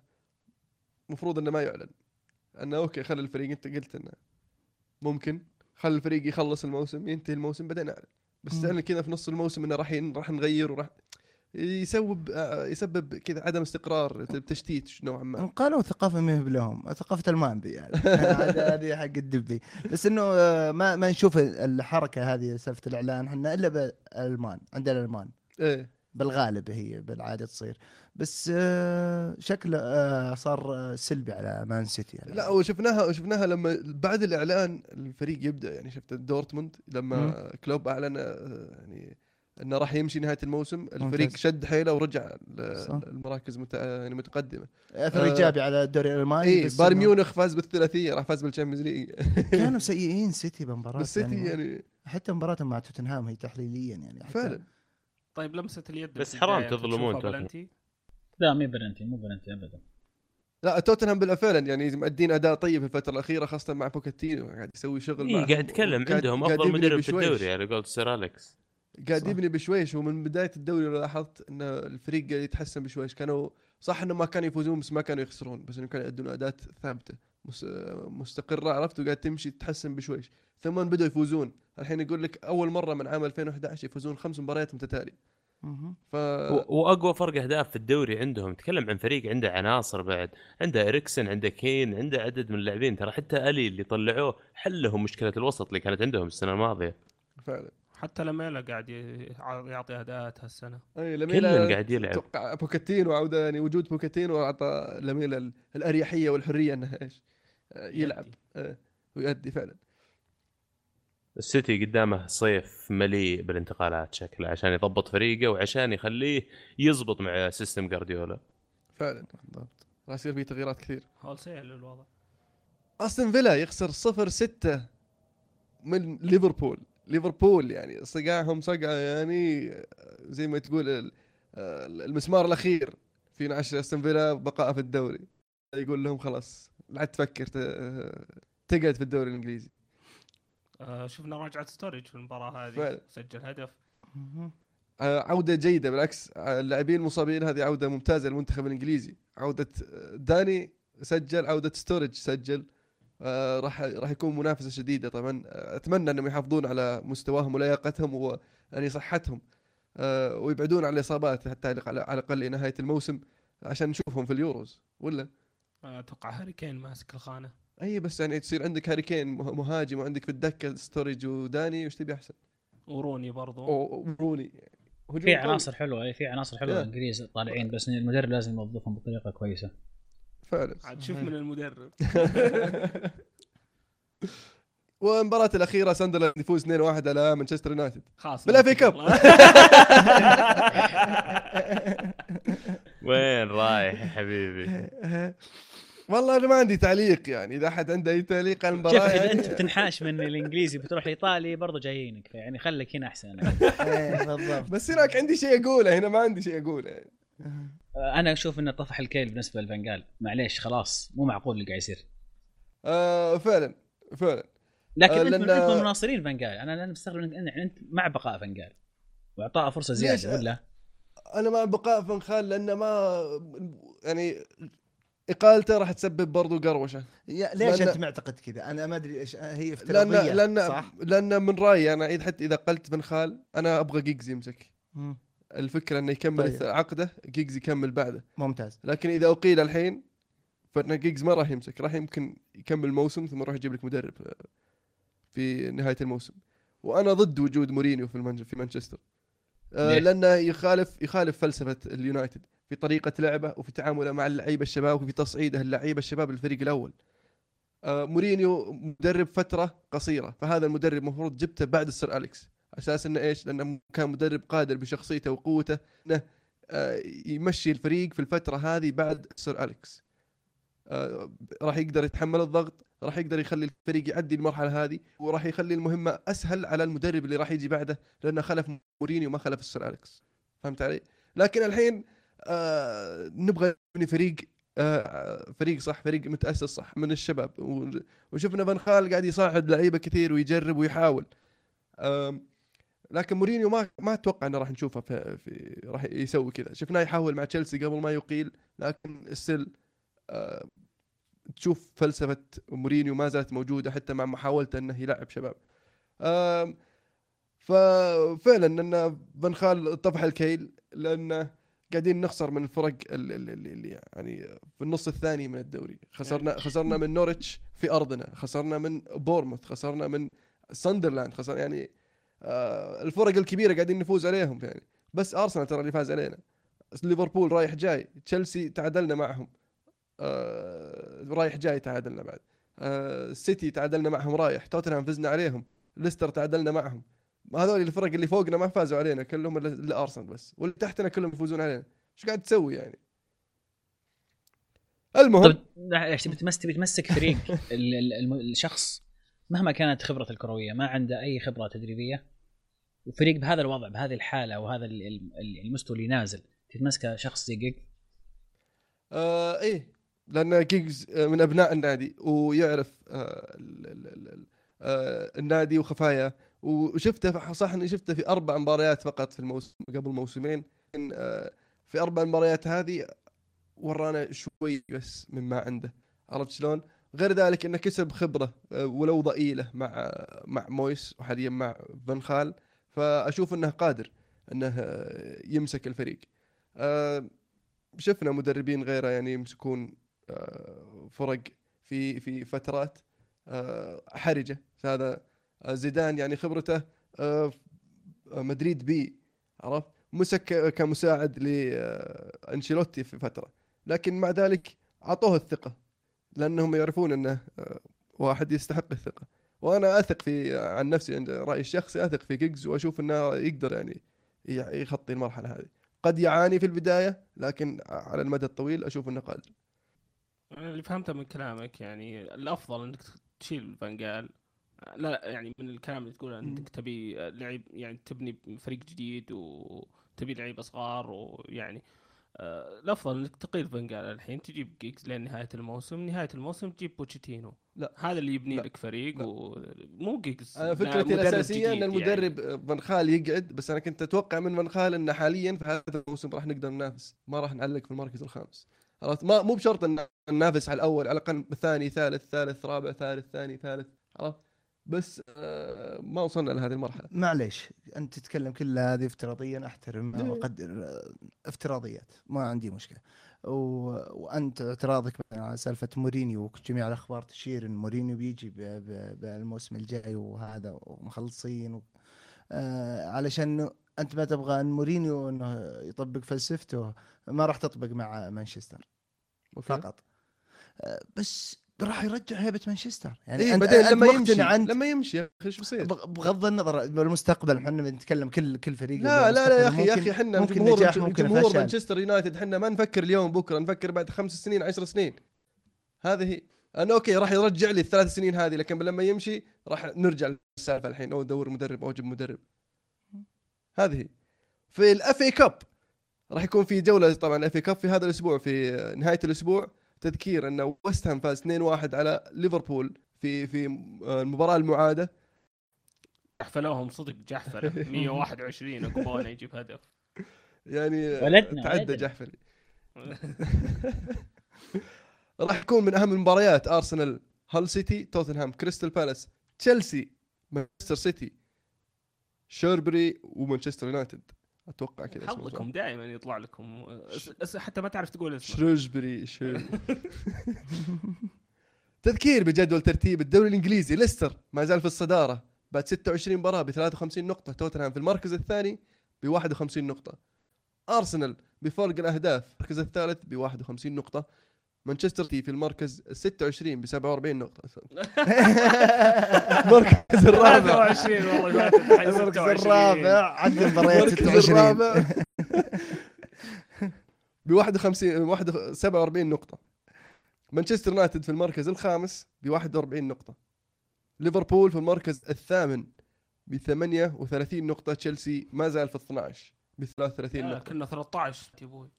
المفروض إنه ما يعلن. إنه أوكي خلي الفريق أنت قلت إنه ممكن خلي الفريق يخلص الموسم ينتهي الموسم بعدين أعلن. بس. تعلن كذا في نص الموسم إنه راح راح نغير وراح يسبب يسبب كذا عدم استقرار تشتيت نوعا ما. قالوا ثقافة ما هي بلهم ثقافة الماندي يعني. هذه هذه حق الدبي. بس إنه آه، ما ما نشوف الحركة هذه سالفة الإعلان إحنا إلا بالألمان عندنا الألمان. إيه. بالغالب هي بالعادة تصير. بس آه، شكله آه، صار سلبي على مان سيتي يعني. لا وشفناها شفناها لما بعد الإعلان الفريق يبدأ يعني شفت دورتموند لما كلوب أعلن يعني إنه راح يمشي نهاية الموسم الفريق ممتاز. شد حيله ورجع. المراكز مت... يعني متقدمة أثر آه، إيجابي على الدوري الالماني بس بايرن إنه ميونخ فاز بالثلاثية راح فاز بال Champions League كانوا سيئين سيتي بمباراة بس سيتي يعني حتى مباراتهم مع توتنهام هي تحليليا يعني حتى فعلا طيب لمسة اليد بس في حرام تظلمون. بلنتي؟ لا مي بلنتي مو بلنتي ابدا لا توتنهام بال- فعلا يعني مؤدين أداء طيب في الفترة الأخيرة خاصة مع بوكيتينو قاعد يسوي شغل اي معهم قاعد وقاعد- عندهم أفضل مدرب في. الدوري على قول سير أليكس قاعد صح. يبني بشويش ومن بداية الدوري لاحظت إن الفريق قاعد يتحسن بشويش. كانوا صح إنه ما كانوا يفوزون بس ما كانوا يخسرون بس انه كانوا يؤدون اداء ثابتة مس- مستقرة عرفت؟ وقاعد تمشي تتحسن بشويش. ثم بدوا يفوزون. الحين يقول لك أول مرة من عام 2011 يفوزون خمس مباريات متتالية. ف وأقوى فرق أهداف في الدوري عندهم. تكلم عن فريق عنده عناصر بعد عنده إريكسن عنده كين عنده عدد من اللاعبين. ترى حتى ألي اللي طلعوه حلهم مشكلة الوسط اللي كانت عندهم السنة الماضية. فعلا. حتى لميلا قاعد يعطي أداءات هالسنة. اي كلن لميلا قاعد يلعب. أتوقع بوكيتينو عوده يعني وجود بوكيتينو أعطى لميلا ال- الأريحية والحرية إنه إيش؟ يلعب. آه، ويؤدي فعلا. السيتي قدامه صيف مليء بالانتقالات شكله عشان يضبط فريقه وعشان يخليه يزبط مع system جارديولا. فعلا بالضبط. راح يصير في تغييرات كثير. هول سهل الوضع. أستون فيلا يخسر 0 6 من ليفربول. ليفربول يعني صقعهم صقعة يعني زي ما تقول ال- المسمار الأخير في نعش أستون فيلا بقاء في الدوري. يقول لهم خلاص لا عاد تفكر ت- تقعد في الدوري الإنجليزي. آه شفنا رجعه ستوريج في المباراة هذه فعلا. سجل هدف. آه، عودة جيدة بالعكس آه، اللاعبين المصابين هذه عودة ممتازة للمنتخب الإنجليزي. عودة داني سجل عودة ستورج سجل. راح راح يكون منافسة شديدة طبعا آه، أتمنى أنهم يحافظون على مستواهم ولياقتهم ويعني صحتهم آه، ويبعدون عن الإصابات حتى على على الأقل لنهاية الموسم عشان نشوفهم في اليوروز ولا آه، أتوقع هاري كين ماسك الخانة أي بس يعني تصير عندك هاري كين مه- مهاجم وعندك في الدكة ستورج وداني وش تبي أحسن؟ وروني برضو أو روني هجوم في. عناصر حلوة في عناصر حلوة. الإنجليز طالعين بس المدرب لازم يوظفهم بطريقة كويسة فعلا. عاد شوف من المدرب. والمباراة الأخيرة ساندرلاند يفوز 2-1 على مانشستر يونايتد. خلاص. بال FA Cup. وين رايح يا حبيبي؟ والله أنا ما عندي تعليق يعني. إذا أحد عنده أي تعليق على شوف المباراة إذا يعني أنت بتنحاش من الإنجليزي بتروح الايطالي برضه جايينك. يعني خليك هنا أحسن. إيه، بالضبط بس هناك عندي شيء أقوله هنا ما عندي شيء أقوله. يعني. آه، أنا أشوف إنه طفح الكيل بالنسبة لفنجال معليش خلاص مو معقول اللي قاعد يصير آه فعلا فعلا لكن آه، انت لأن- انت من مناصرين فنجال أنا أنا مستغرب انك أنت مع بقاء فنجال واعطائه فرصة؟ زيادة ولا أنا مع بقاء فان خال لأنه ما يعني إقالته راح تسبب برضو قروشة يا ليش لأن- أنت معتقد كذا؟ أنا ما أدري إيش هي لأن افتراضية لأن صح؟ لأن من رأيي أنا إذا حتى إذا قلت فان خال أنا أبغى جيجز يمسك مم. الفكرة إنه يكمل طيب. عقده جيجز يكمل بعده ممتاز لكن إذا أقيل الحين فإن جيجز ما راح يمسك راح يمكن يكمل موسم ثم يروح يجيب لك مدرب آه، في نهاية الموسم وأنا ضد وجود مورينيو في. في مانشستر آه؟ لأنه يخالف يخالف فلسفة اليونايتد في طريقة لعبه وفي تعامله مع اللعيبة الشباب وفي تصعيده اللعيبة الشباب للفريق الأول آه مورينيو مدرب فترة قصيرة فهذا المدرب المفروض جبته بعد السر أليكس أساس إنه إيش؟ لأنه كان مدرب قادر بشخصيته وقوته إنه آه، يمشي الفريق في الفترة هذه بعد سر أليكس. آه، راح يقدر يتحمل الضغط راح يقدر يخلي الفريق يعدي المرحلة هذه وراح يخلي المهمة أسهل على المدرب اللي راح يجي بعده لأنه خلف مورينيو ما خلف السر أليكس. فهمت علي؟ لكن الحين آه نبغى نبني فريق فريق صح فريق متأسس صح من الشباب. وشفنا فان خال قاعد يصعد لعيبة كثير ويجرب ويحاول. لكن مورينيو ما ما أتوقع إنه راح نشوفه في, في راح يسوي كذا. شفناه يحاول مع تشيلسي قبل ما يقيل لكن السل آه تشوف فلسفة مورينيو ما زالت موجودة حتى مع محاولته إنه يلعب شباب. آم، ففعلا إن فان خال طفح الكيل لأنه قاعدين نخسر من الفرق اللي, اللي, اللي يعني في النص الثاني من الدوري. خسرنا خسرنا من نورتش في أرضنا خسرنا من بورنموث خسرنا من ساندرلاند خسر يعني آه الفرق الكبيرة قاعدين نفوز عليهم يعني. بس أرسنال ترى اللي فاز علينا. ليفربول رايح جاي تشيلسي تعادلنا معهم. آه رايح جاي تعادلنا بعد. آه سيتي تعادلنا معهم رايح توتنهام فزنا عليهم ليستر تعادلنا معهم. هذول الفرق اللي فوقنا ما فازوا علينا كلهم الا ارسنال بس. واللي تحتنا كلهم يفوزون علينا. إيش قاعد تسوي يعني؟ المهم طب تبي تمسك فريق الشخص مهما كانت خبرته الكروية ما عنده أي خبرة تدريبية. وفريق بهذا الوضع بهذه الحالة وهذا ال- ال- المستوى اللي نازل تتمسكه شخص زي جيج آه إيه لأن جيجز آه، من أبناء النادي ويعرف آه ال ال آه النادي وخفاياه. وشفته صح إني شفته في أربع مباريات فقط في الموسم قبل موسمين. آه في أربع مباريات هذه ورانا شوي بس مما عنده. عرفت شلون؟ غير ذلك إنه كسب خبرة آه، ولو ضئيلة مع مع مويس وحاليا مع فان خال. فأشوف إنه قادر إنه آه، يمسك الفريق. آه، شفنا مدربين غيره يعني يمسكون فرق في في فترات حرجة. هذا زيدان يعني خبرته مدريد بي عرفت؟ مسك كمساعد لانشيلوتي في فترة. لكن مع ذلك أعطوه الثقة. لأنهم يعرفون أنه آه، واحد يستحق الثقة. وأنا أثق في عن نفسي عند رايي الشخصي أثق في جيجز وأشوف إنه يقدر يعني يخطي المرحلة هذه. قد يعاني في البداية لكن على المدى الطويل أشوف إنه قادر أنا اللي فهمته من كلامك يعني الأفضل إنك تشيل فانجال لا يعني من الكلام اللي تقوله إنك تبي لعيب يعني تبني فريق جديد وتبي لعيبه صغار ويعني الأفضل إنك تقيل فانجال الحين تجيب جيجز لين نهاية الموسم نهاية الموسم تجيب بوتشيتينو لا. هذا اللي يبني لا. لك فريق لا. ومو جيجز أنا لا، فكرتي الأساسية إن يعني. المدرب فان خال يقعد بس أنا كنت أتوقع من فان خال إنه حاليا في هذا الموسم راح نقدر ننافس ما راح نعلق في المركز الخامس عرفت ما مو بشرط إن ننافس على الأول على الأقل ثاني ثالث ثالث رابع ثالث ثاني ثالث عرفت بس آه، ما وصلنا لهذه المرحلة معليش أنت تتكلم كل هذه افتراضيا أحترم إيه. وأقدر آه، افتراضيات ما عندي مشكلة و... وأنت اعتراضك على سالفة مورينيو وجميع الأخبار تشير إن مورينيو بيجي ب... ب... بالموسم الجاي وهذا ومخلصين و... آه علشان أنت ما تبغى إن مورينيو إنه يطبق فلسفته ما راح تطبق مع مانشستر. فقط آه بس راح يرجع هيبة مانشستر. يعني اي أنت- بعدين أنت لما يمشي أنت لما يمشي يا أخي إيش بيصير؟ بغ- بغض النظر بالمستقبل إحنا بنتكلم كل كل فريق لا لا لا يا أخي يا أخي إحنا ممكن جمهور نجاح ممكن جمهور مانشستر يونايتد إحنا ما نفكر اليوم بكرة نفكر بعد خمس سنين عشر سنين. هذه أنا okay راح يرجع لي الثلاث سنين هذه لكن لما يمشي راح نرجع للسالفة الحين أو ندور مدرب أو أجيب مدرب. هذه. في ال FA Cup راح يكون في جولة طبعا FA Cup في هذا الأسبوع في نهاية الأسبوع. تذكير أن ويست هام فاز 2-1 على ليفربول في في المباراة المعادة. جحفلوهم صدق جحفل 121 أوقبونا يجيب هدف يعني ولدنا، تعدى ولدنا. جحفلي. راح يكون من أهم المباريات ارسنال هال سيتي توتنهام كريستال بالاس تشيلسي مانشستر سيتي شيربري ومانشستر يونايتد أتوقع كذا. حظكم دائما يطلع لكم. أس- حتى ما تعرف تقول اسمه. شريشبري شير تذكير بجدول ترتيب الدوري الإنجليزي ليستر ما زال في الصدارة بعد 26 مباراة ب 53 نقطة توتنهام في المركز الثاني ب 51 نقطة. أرسنال بفرق الأهداف المركز الثالث ب 51 نقطة. مانشستر سيتي في المركز ال 26 ب 47 نقطة. المركز الرابع. 23 والله المركز 26. الرابع. عند المباريات المركز 26 الرابع. ب 51 واحد- 47 نقطة. مانشستر يونايتد في المركز الخامس ب 41 نقطة. ليفربول في المركز الثامن ب 38 نقطة. تشيلسي ما زال في 12 ب 33 لا نقطة. كنا 13 يا أبوي.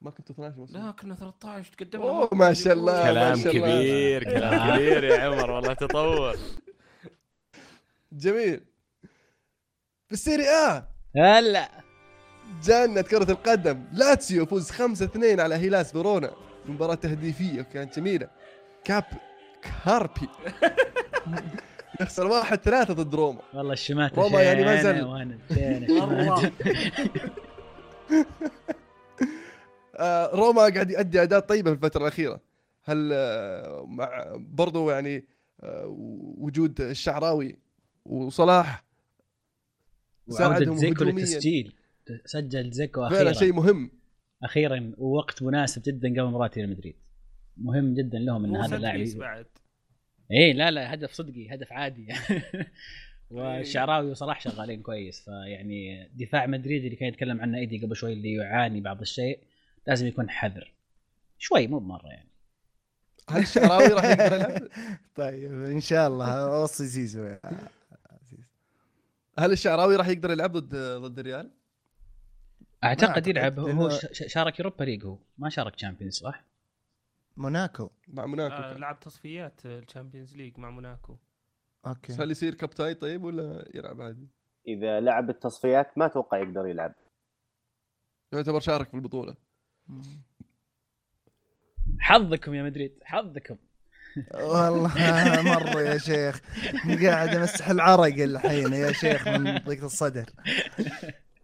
ما كنت 12 مصر. لا كنا 13 تقدمنا أوه، مرة. ما شاء الله. ما كلام شاء الله. كبير كلام كبير يا عمر والله تطور. جميل. في السيري آ هلا. جنة كرة القدم. لاتسيو فوز 5-2 على هيلاس فيرونا. مباراة تهديفية كانت جميلة. كاب كاربي. يخسر واحد ثلاثة ضد روما. والله الشماتة روما يعني ما زال. روما قاعد يؤدي أداء طيبة في الفترة الأخيرة. هل آه مع برضو يعني آه وجود الشعراوي وصلاح ساعدهم زيكو. للتسجيل. سجل زيكو فعلا أخيرا. شيء مهم. أخيرا ووقت مناسب جدا قبل مباراة ريال مدريد. مهم جدا لهم إن هذا اللاعب. بعد إيه لا لا هدف صدقي هدف عادي. والشعراوي وصلاح شغالين كويس فيعني دفاع مدريد اللي كان يتكلم عنه إيدي قبل شوي اللي يعاني بعض الشيء. لازم يكون حذر شوي مو بمرة يعني هل الشعراوي راح يقدر يلعب؟ طيب إن شاء الله أوصي زيزو يا عزيز. هل الشعراوي راح يقدر يلعب ضد ضد الريال؟ أعتقد أعتقد يلعب هو- ش- شارك Europa League هو ما شارك Champions صح؟ موناكو مع موناكو آه،. لعب تصفيات ال Champions League مع موناكو okay بس هل يصير cup-tied طيب ولا يلعب عادي؟ إذا لعب التصفيات ما أتوقع يقدر يلعب يعتبر شارك في البطولة حظكم يا مدريد حظكم. والله مرة يا شيخ. قاعد أمسح العرق الحين يا شيخ من ضيق الصدر.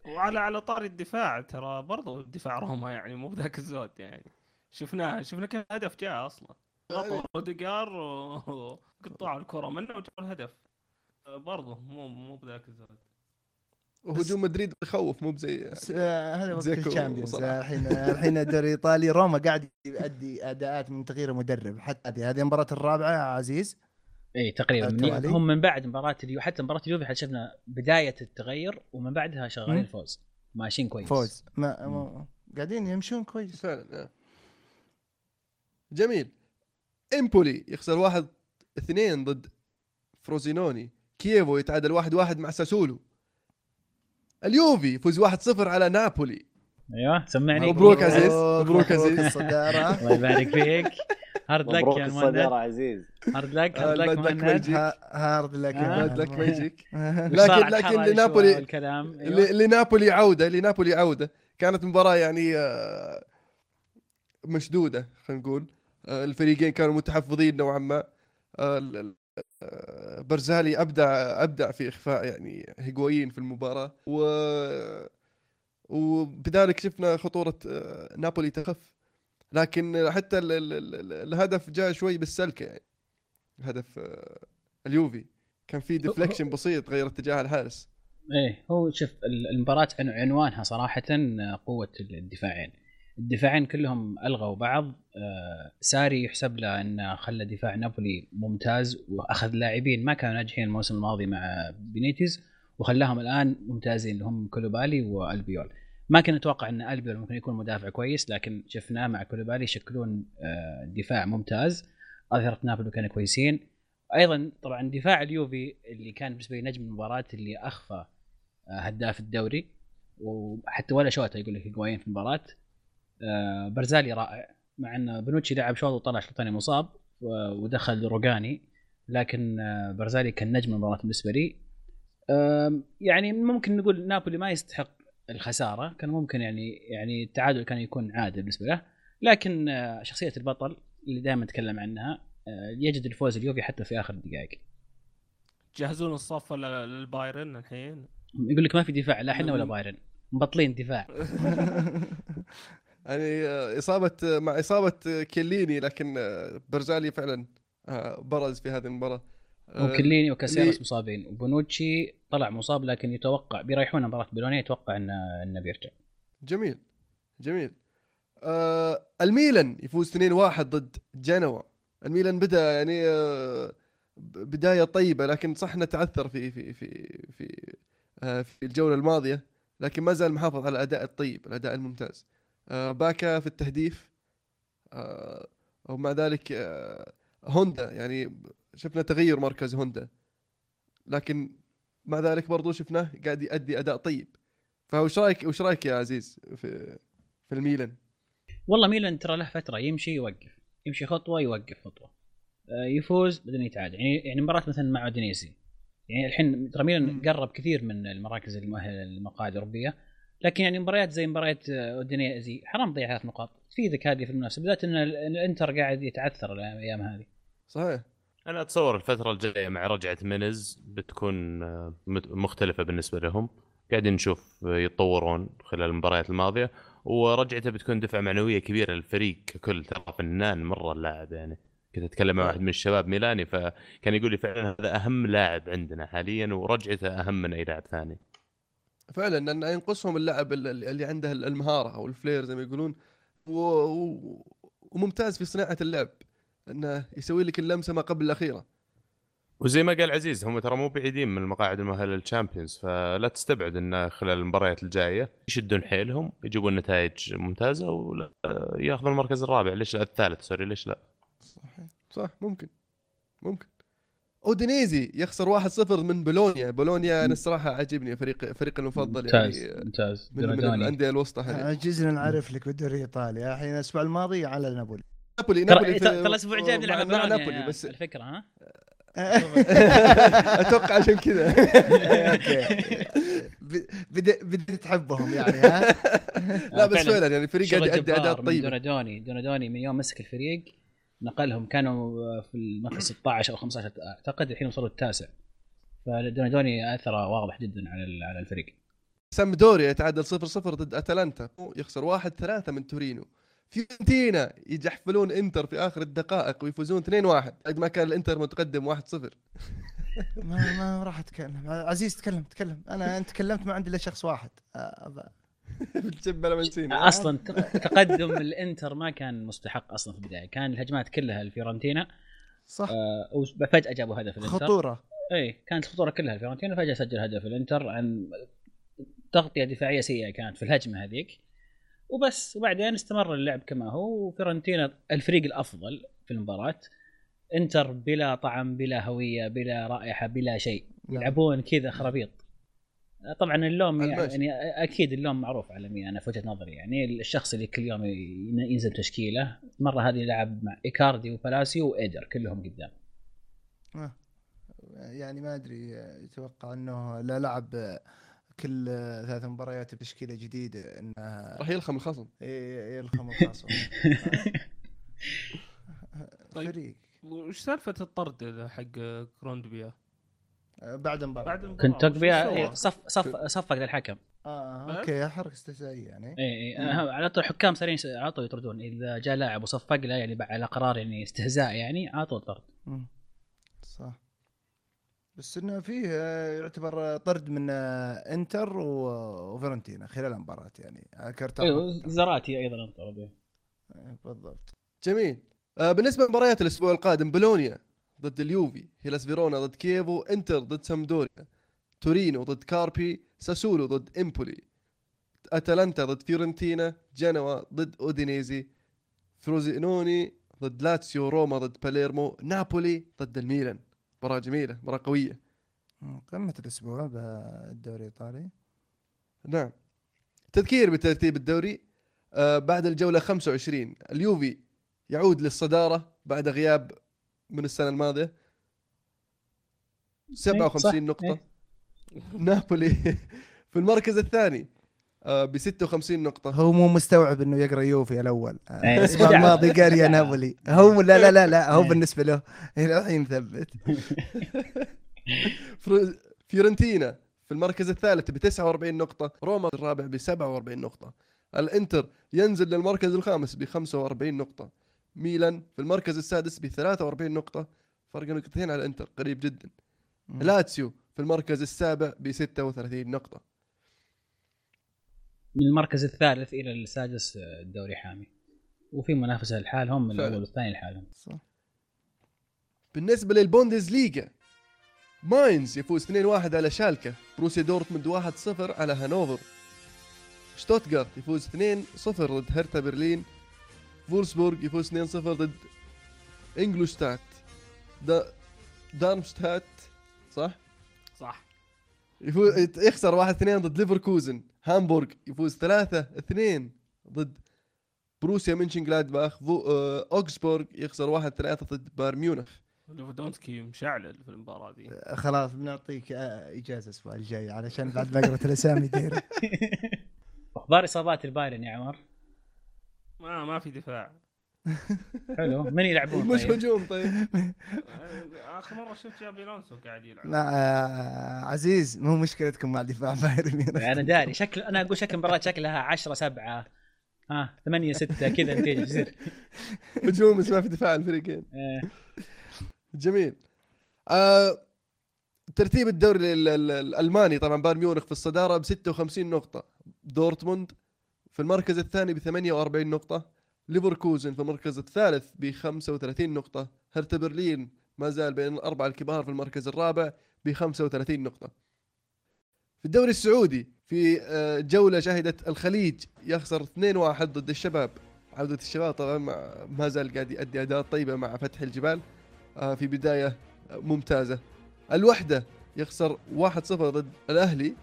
وعلى على طاري الدفاع ترى برضو دفاع روما يعني مو بذاك الزود يعني. شفناه شفنا كيف هدف جاء أصلا. غطوا اوديجار وقطعوا الكرة منه وجابوا الهدف. برضو مو مو بذاك الزود. وهجوم مدريد يخوف مو بزي آه، هذا وقت ال Champions. آه، الحين الحين الدوري الإيطالي روما قاعد يؤدي أداءات من تغيير مدرب. حتى هذه هذه المباراة الرابعة يا عزيز؟ إي إيه، تقريبا. هم من بعد مباراة اليو حتى مباراة اليوفي حتى شفنا بداية التغير ومن بعدها شغالين مم. فوز. ماشيين كويس. فوز. ما ما- قاعدين يمشون كويس. فعلا آه. جميل. إمبولي يخسر واحد اثنين ضد فروزينوني. كييفو يتعادل واحد واحد مع ساسولو. اليوفي يفوز 1-0 على نابولي. أيوه سمعني. مبروك عزيز. مبروك عزيز. الصدارة. الله يبارك فيك. hard luck مبروك يا مهند. عزيز. hard luck hard luck مهند. hard luck. bad luck ما يجيك. لكن لكن لنابولي أيوة. لنابولي عودة لنابولي عودة. كانت مباراة يعني آه، مشدودة خلينا نقول. آه، الفريقين كانوا متحفظين نوعا ما. آه، برزالي أبدع أبدع في إخفاء يعني هيغوين في المباراة. و وبذلك شفنا خطورة آه، نابولي تخف. لكن حتى ال ال ال الهدف جاء شوي بالسلكة يعني. هدف آه، اليوفي. كان في ديفليكشن بسيط غير اتجاه الحارس. إيه هو شوف ال- المباراة عن- عنوانها صراحة آه، قوة الدفاعين. الدفاعين كلهم ألغوا بعض. آه، ساري يحسب له إنه خلى دفاع نابولي ممتاز وأخذ لاعبين ما كانوا ناجحين الموسم الماضي مع بينيتيز وخلاهم الآن ممتازين اللي هم كوليبالي وألبيول. ما كنا نتوقع إن ألبيول ممكن يكون مدافع كويس لكن شفناه مع كوليبالي يشكلون آه، دفاع ممتاز. أظهرة نابولي كانوا كويسين. أيضا طبعا دفاع اليوفي اللي كان بالنسبة لي نجم المباراة اللي أخفى آه، هداف الدوري وحتى ولا شوطة يقول لك في المباراة. برزالي رائع. مع إن بنوتشي لعب شوط وطلع شوط ثاني مصاب ودخل روجاني. لكن آه، برزالي كان نجم المباراة بالنسبة لي. يعني ممكن نقول نابولي ما يستحق الخسارة. كان ممكن يعني يعني التعادل كان يكون عادل بالنسبة له. لكن آه، شخصية البطل اللي دائما نتكلم عنها آه، يجد الفوز اليوفي حتى في آخر الدقائق جهزون الصف لل- للبايرن الحين؟ يقول لك ما في دفاع لا إحنا ولا بايرن. مبطلين دفاع. يعني آه، إصابة آه، مع إصابة آه، كيليني لكن برزالي فعلا برز في هذه المباراة. وكليني وكاسيرس مصابين. وبونوتشي طلع مصاب لكن يتوقع بيريحون مباراة بولونيا يتوقع انه انه بيرجع. جميل جميل. آه الميلان يفوز 2-1 ضد جنوا. الميلان بدأ يعني آه بداية طيبة لكن صح انه تعثر في في في في آه في الجولة الماضية لكن ما زال محافظ على الأداء الطيب الأداء الممتاز. باكا في التهديف. آه ومع ذلك آه هوندا يعني شفنا تغير مركز هوندا. لكن مع ذلك برضو شفناه قاعد يؤدي أداء طيب. فوش رايك وش رأيك يا عزيز في في الميلان؟ والله ميلان ترى له فترة يمشي يوقف. يمشي خطوة يوقف خطوة. آه، يفوز بعدين يتعادل يعني يعني مباراة مثلا مع أودينيزي. يعني الحين ترى ميلان. قرب كثير من المراكز المؤهله للمقاعد الأوروبية. لكن يعني مباريات زي مباريات آه، أودينيزي حرام تضيع ثلاث نقاط. تفيدك هذه في المنافسة بالذات إن ال- إن الإنتر قاعد يتعثر الأيام هذه. صحيح. أنا أتصور الفترة الجاية مع رجعة مينز بتكون آه، مختلفة بالنسبة لهم. قاعدين نشوف آه، يتطورون خلال المباريات الماضية. ورجعته بتكون دفعة معنوية كبيرة للفريق ككل ترى فنان مرة اللاعب يعني. كنت أتكلم مع واحد من الشباب ميلاني فكان يقول لي فعلا هذا أهم لاعب عندنا حاليا ورجعته أهم من أي لاعب ثاني. فعلا لأن ينقصهم اللاعب ال- ال- اللي عنده ال- المهارة أو الفلير زي ما يقولون. و... و... وممتاز في صناعة اللعب. إنه يسوي لك اللمسة ما قبل الأخيرة. وزي ما قال عزيز هم ترى مو بعيدين من المقاعد المؤهله لل Champions فلا تستبعد انه خلال المباريات الجاية يشدون حيلهم يجيبون نتائج ممتازة وياخذون المركز الرابع. ليش لا الثالث؟ sorry ليش لا؟ صحيح. صح ممكن. ممكن. أودينيزي يخسر 1-0 من بولونيا. بولونيا أنا الصراحة عجبني فريق فريق المفضل ممتاز يعني ممتاز من, من. الأندية الوسطى هذه. عجزنا نعرف لك بالدوري الإيطالي. الحين الأسبوع الماضي على نابولي. نابولي نابولي ترى الأسبوع الجاي بنلعب مع نابولي بس الفكرة ها؟ أتوقع عشان كذا. okay. بديت تحبهم يعني ها؟ لا بس فعلاً. يعني الفريق قاعد شغل يؤدي جبار. اداء من طيب دونادوني دونادوني من يوم مسك الفريق نقلهم كانوا في المركز 16 أو 15 أعتقد الحين وصلوا التاسع. فدونادوني أثره واضح جدا على على الفريق. سامدوريا يتعادل 0-0 ضد أتلانتا. يخسر 1-3 من تورينو. فيورنتينا يجحفلون إنتر في آخر الدقائق ويفوزون 2-1 بعد ما كان الإنتر متقدم 1-0 ما ما راح أتكلم. عزيز تكلم تكلم. أنا أنت تكلمت ما عندي إلا شخص واحد. بالجبهة منسينا أصلا تقدم الإنتر ما كان مستحق أصلا في البداية. كان الهجمات كلها الفيورنتينا. صح. آه، وفجاه جابوا هدف الإنتر. خطورة. اي كانت الخطوره كلها الفيورنتينا فجأة سجل هدف الإنتر عن تغطية دفاعية سيئة كانت في الهجمة هذيك. وبس وبعدين استمر اللعب كما هو وفيورنتينا الفريق الأفضل في المباراة. إنتر بلا طعم بلا هوية بلا رائحة بلا شيء. نعم. يلعبون كذا خرابيط. طبعا اللوم. يعني أكيد اللوم معروف على مين أنا في وجهة نظري يعني الشخص اللي كل يوم ين- ينزل تشكيلة المره هذه لعب مع إيكاردي وبلاسيو وإيدر كلهم قدام آه. يعني ما أدري يتوقع إنه لا لعب كل ثلاث مباريات بتشكيلة جديدة انها راح يلخم الخصم ي- يلخم الخصم طيب. فريق وش سالفة الطرد حق كوندوغبيا بعد المباراه بعد المباراة كنت سوى؟ إيه، صف صف صفق للحكم. آه بس؟ okay حركة استهزائيه يعني. اي اي على طول حكام سريع على طول يطردون. إذا جاء لاعب وصفق له يعني على قرار يعني استهزاء يعني على طول طرد. صح. بس إنه فيه آه، يعتبر آه، طرد من آه، إنتر و- وفيورنتينا خلال المباراة يعني. على كرت. أيوه زاراتي أيضا أنطرد آه، بالضبط. جميل. آه بالنسبة لمباريات الأسبوع القادم بولونيا. ضد اليوفي هيلاس فيرونا ضد كييفو انتر ضد سامدوريا تورينو ضد كاربي ساسولو ضد امبولي اتلانتا ضد فيورنتينا جنوا ضد اودينيزي فروزينوني ضد لاتسيو روما ضد باليرمو نابولي ضد الميلان. مباراة جميلة مباراة قوية. مم، قمة الأسبوع بالدوري الإيطالي. نعم. تذكير بترتيب الدوري آه بعد الجولة 25 اليوفي يعود للصدارة بعد غياب من السنة الماضية 57 صح. نقطة إيه. نابولي في المركز الثاني آه ب 56 نقطة هو مو مستوعب إنه يقرأ يوفي الأول إيه، آه، الأسبوع بدع. الماضي قال يا. نابولي هو لا لا لا لا هو إيه. بالنسبة له إلى الحين مثبت فرو- فيورنتينا في المركز الثالث ب 49 نقطة، روما الرابع ب 47 نقطة. الإنتر ينزل للمركز الخامس ب 45 نقطة. ميلان في المركز السادس ب 43 نقطة، فرق نقطتين على الانتر قريب جدا. لاتسيو في المركز السابع ب 36 نقطة. من المركز الثالث إلى السادس الدوري حامي وفي منافسة لحالهم من. الأول والثاني لحالهم صح. بالنسبة للبوندزليجا ماينز يفوز 2-1 على شالكة، بروسيا دورتموند 1-0 على هانوفر. شتوتغارت يفوز 2-0 ضد هرتا برلين. فولسبورغ يفوز 2-0 ضد انغولشتات. دا دارمشتات صح؟ صح يفوز يخسر 1-2 ضد ليفركوزن. هامبورغ يفوز 3-2 ضد بروسيا منشن جلادباخ. فو... اوكسبورغ يخسر 1-3 ضد بايرن ميونخ. ليفاندوفسكي مشعل في المباراه دي خلاص بنعطيك آه، إجازة الأسبوع الجاي علشان بعد ما قرأت الأسامي ديري أخبار إصابات البايرن يا عمر ما ما في دفاع. حلو. من يلعبون مش طيب؟ هجوم طيب. آخر مرة شفت جابي ألونسو قاعد يلعب. لا آه، عزيز مو مشكلتكم مع دفاع بايرن ميونخ أنا داري. شكل أنا أقول شكل المباراه شكلها 10 7 ها 8 6 كذا النتيجه تصير. هجوم بس ما في دفاع الفريقين. آه، جميل. آه ترتيب الدوري ال- ال- الألماني طبعا بايرن ميونخ في الصدارة ب 56 نقطة. دورتموند في المركز الثاني ب 48 نقطة ليفركوزن في المركز الثالث ب 35 نقطة هرتا برلين ما زال بين الأربعة الكبار في المركز الرابع ب 35 نقطة. في الدوري السعودي في آه، جولة شهدت الخليج يخسر 2-1 ضد الشباب. عودة الشباب طبعا ما زال قاعد يؤدي أداء طيبة مع فتح الجبال. آه، في بداية ممتازة. الوحدة يخسر 1-0 ضد الأهلي. ال-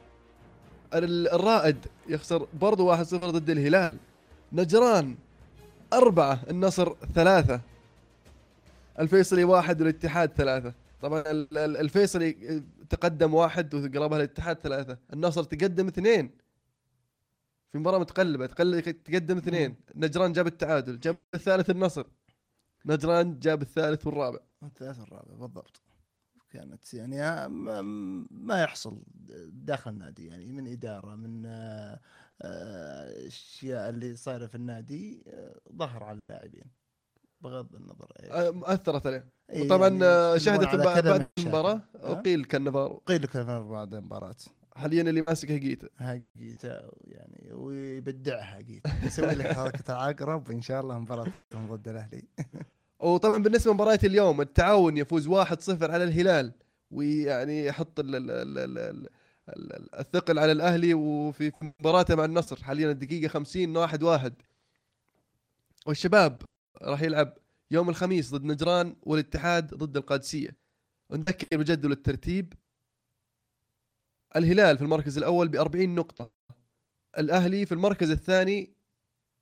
الرائد يخسر برضو 1-0 ضد الهلال. نجران أربعة النصر ثلاثة. الفيصلي واحد والاتحاد ثلاثة. طبعا ال- ال- الفيصلي تقدم واحد وقربها الاتحاد ثلاثة. النصر تقدم اثنين. في مباراة متقلبة تقل- تقدم اثنين. نجران جاب التعادل جاب الثالث النصر. نجران جاب الثالث والرابع. الثالث الرابع بالضبط. كانت يعني آه، ما, يحصل داخل النادي يعني من إدارة من آه، آه، أشياء اللي صايرة في النادي آه، ظهر على اللاعبين بغض النظر. آه، أثرت عليه. طبعا يعني آه، يشتغلون شهدت بعد ها؟ أقيل كالنافارو قيل لك بعد المباراة. حاليا اللي ماسك هيجيتا حقيقة يعني ويبدعها حقيقة يسوي لك حركة العقرب وإن شاء الله مباراتهم ضد الأهلي. وطبعا بالنسبة لمباريات اليوم التعاون يفوز 1-0 على الهلال ويعني يحط ال ال ال ال ال ال الثقل على الأهلي وفي في مباراته مع النصر حاليا الدقيقة 50 واحد واحد. والشباب راح يلعب يوم الخميس ضد نجران والاتحاد ضد القادسية. ونذكر بجدول الترتيب. الهلال في المركز الأول ب 40 نقطة. الأهلي في المركز الثاني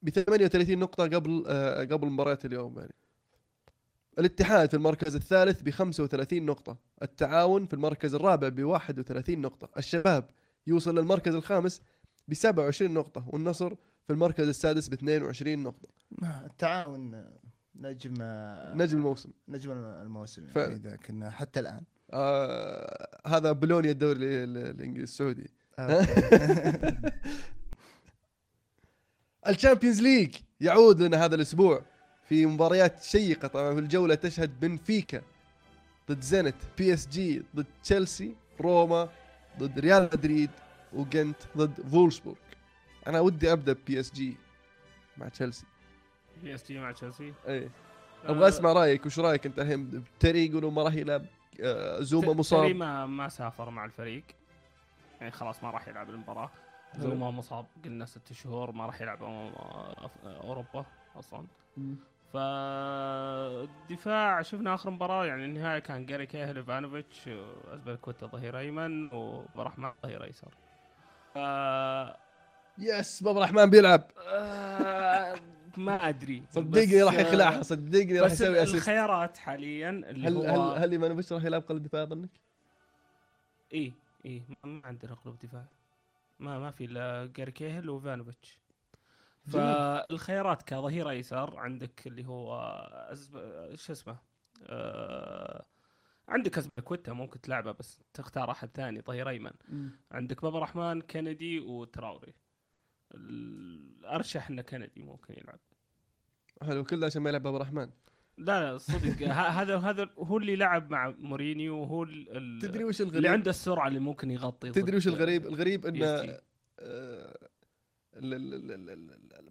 ب 38 نقطة قبل آه، قبل مباراة اليوم يعني. الاتحاد في المركز الثالث ب 35 نقطة، التعاون في المركز الرابع ب 31 نقطة، الشباب يوصل للمركز الخامس ب 27 نقطة، والنصر في المركز السادس ب 22 نقطة، التعاون نجم نجم الموسم. نجم الموسم فعلا. يعني لكن حتى الآن آه هذا بلونيا الدوري ال- ال- الإنجليزي السعودي. ال Champions League يعود لنا هذا الأسبوع في مباريات شيقة طبعا. في الجولة تشهد بنفيكا ضد زينيت، PSG ضد تشيلسي، روما ضد ريال مدريد وجنت ضد فولسبورغ. أنا ودي أبدأ PSG مع تشيلسي. PSG مع تشيلسي؟ اي أبغى أسمع رأيك. وش رأيك أنت الحين؟ تري يقولوا ما راح يلعب آه، زوما تري مصاب. ما ما سافر مع الفريق. يعني خلاص ما راح يلعب المباراة. زوما مصاب قلنا ست شهور ما راح يلعب أف- أوروبا أصلا. فالدفاع شفنا آخر مباراة يعني النهايه كان جاري كاهيل ايفانوفيتش ازبلكوتا ظهير أيمن وبرحمن ظهير أيسر. ف yes بابا الرحمن بيلعب. آه، ما أدري. صدقني راح يخلعها صدقني راح يسوي assist الخيارات حاليا اللي هل هو هل هل ايمانوفيتش راح يلعب قلب دفاع ظنك؟ اي اي ما عندنا قلوب دفاع. ما ما في إلا جاري كيهل وفانوفيتش. فالخيارات كظهير أيسر عندك اللي هو أزب... شو اسمه آه... عندك ازبكويتا ممكن تلعبه بس تختار أحد ثاني ظهير أيمن. عندك بابا رحمن كندي وتراوري. ال- أرشح ان كندي ممكن يلعب. حلو كله عشان ما يلعب بابا الرحمن لا لا صدق. هذا هذا هو اللي لعب مع مورينيو وهو تدري وش اللي الغريب؟ عنده السرعة اللي ممكن يغطي تدري وش الغريب؟ الغريب. إنه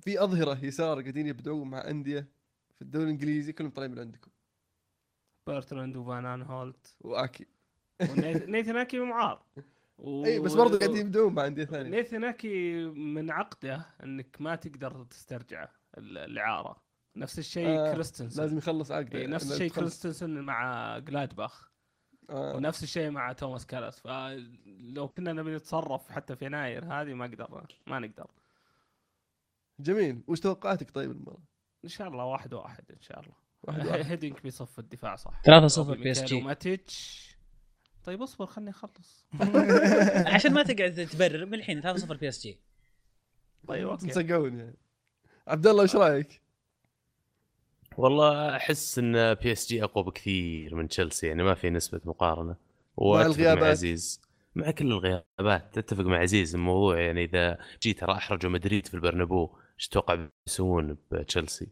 في أظهرة يسار قاعدين يبدعون مع أندية في الدوري الإنجليزي كلهم طالعين من عندكم. بيرتراند وفان آنهولت وآكي. ونيثن معار و... إي بس برضه قاعدين يبدعون مع أندية ثانية. نيثن من عقده إنك ما تقدر تسترجعه ال- الإعارة. نفس الشيء آه، كريستنسن. لازم يخلص عقده. إيه نفس الشيء. كريستنسن مع جلادباخ. آه. ونفس الشيء مع توماس كالاس فلو كنا نبي نتصرف حتى في يناير هذه ما أقدر ما نقدر. جميل. وش توقعاتك طيب المباراة؟ إن شاء الله واحد واحد إن شاء الله. واحد واحد. هيدنك بيصف الدفاع صح. 3-0 أوبي PSG. وماتيتش طيب اصبر خلني أخلص. عشان ما تقعد تبرر من الحين 3-0 PSG. طيب أوكي. تنسقون يعني. عبد الله إيش رأيك؟ والله أحس إن PSG أقوى بكثير من تشيلسي يعني ما في نسبة مقارنة. وأتفق مع الغيابات. عزيز. مع كل الغيابات. أتفق مع عزيز الموضوع يعني إذا جيت ترى أحرجوا مدريد في البرنابو إيش تتوقع بيسوون بتشيلسي؟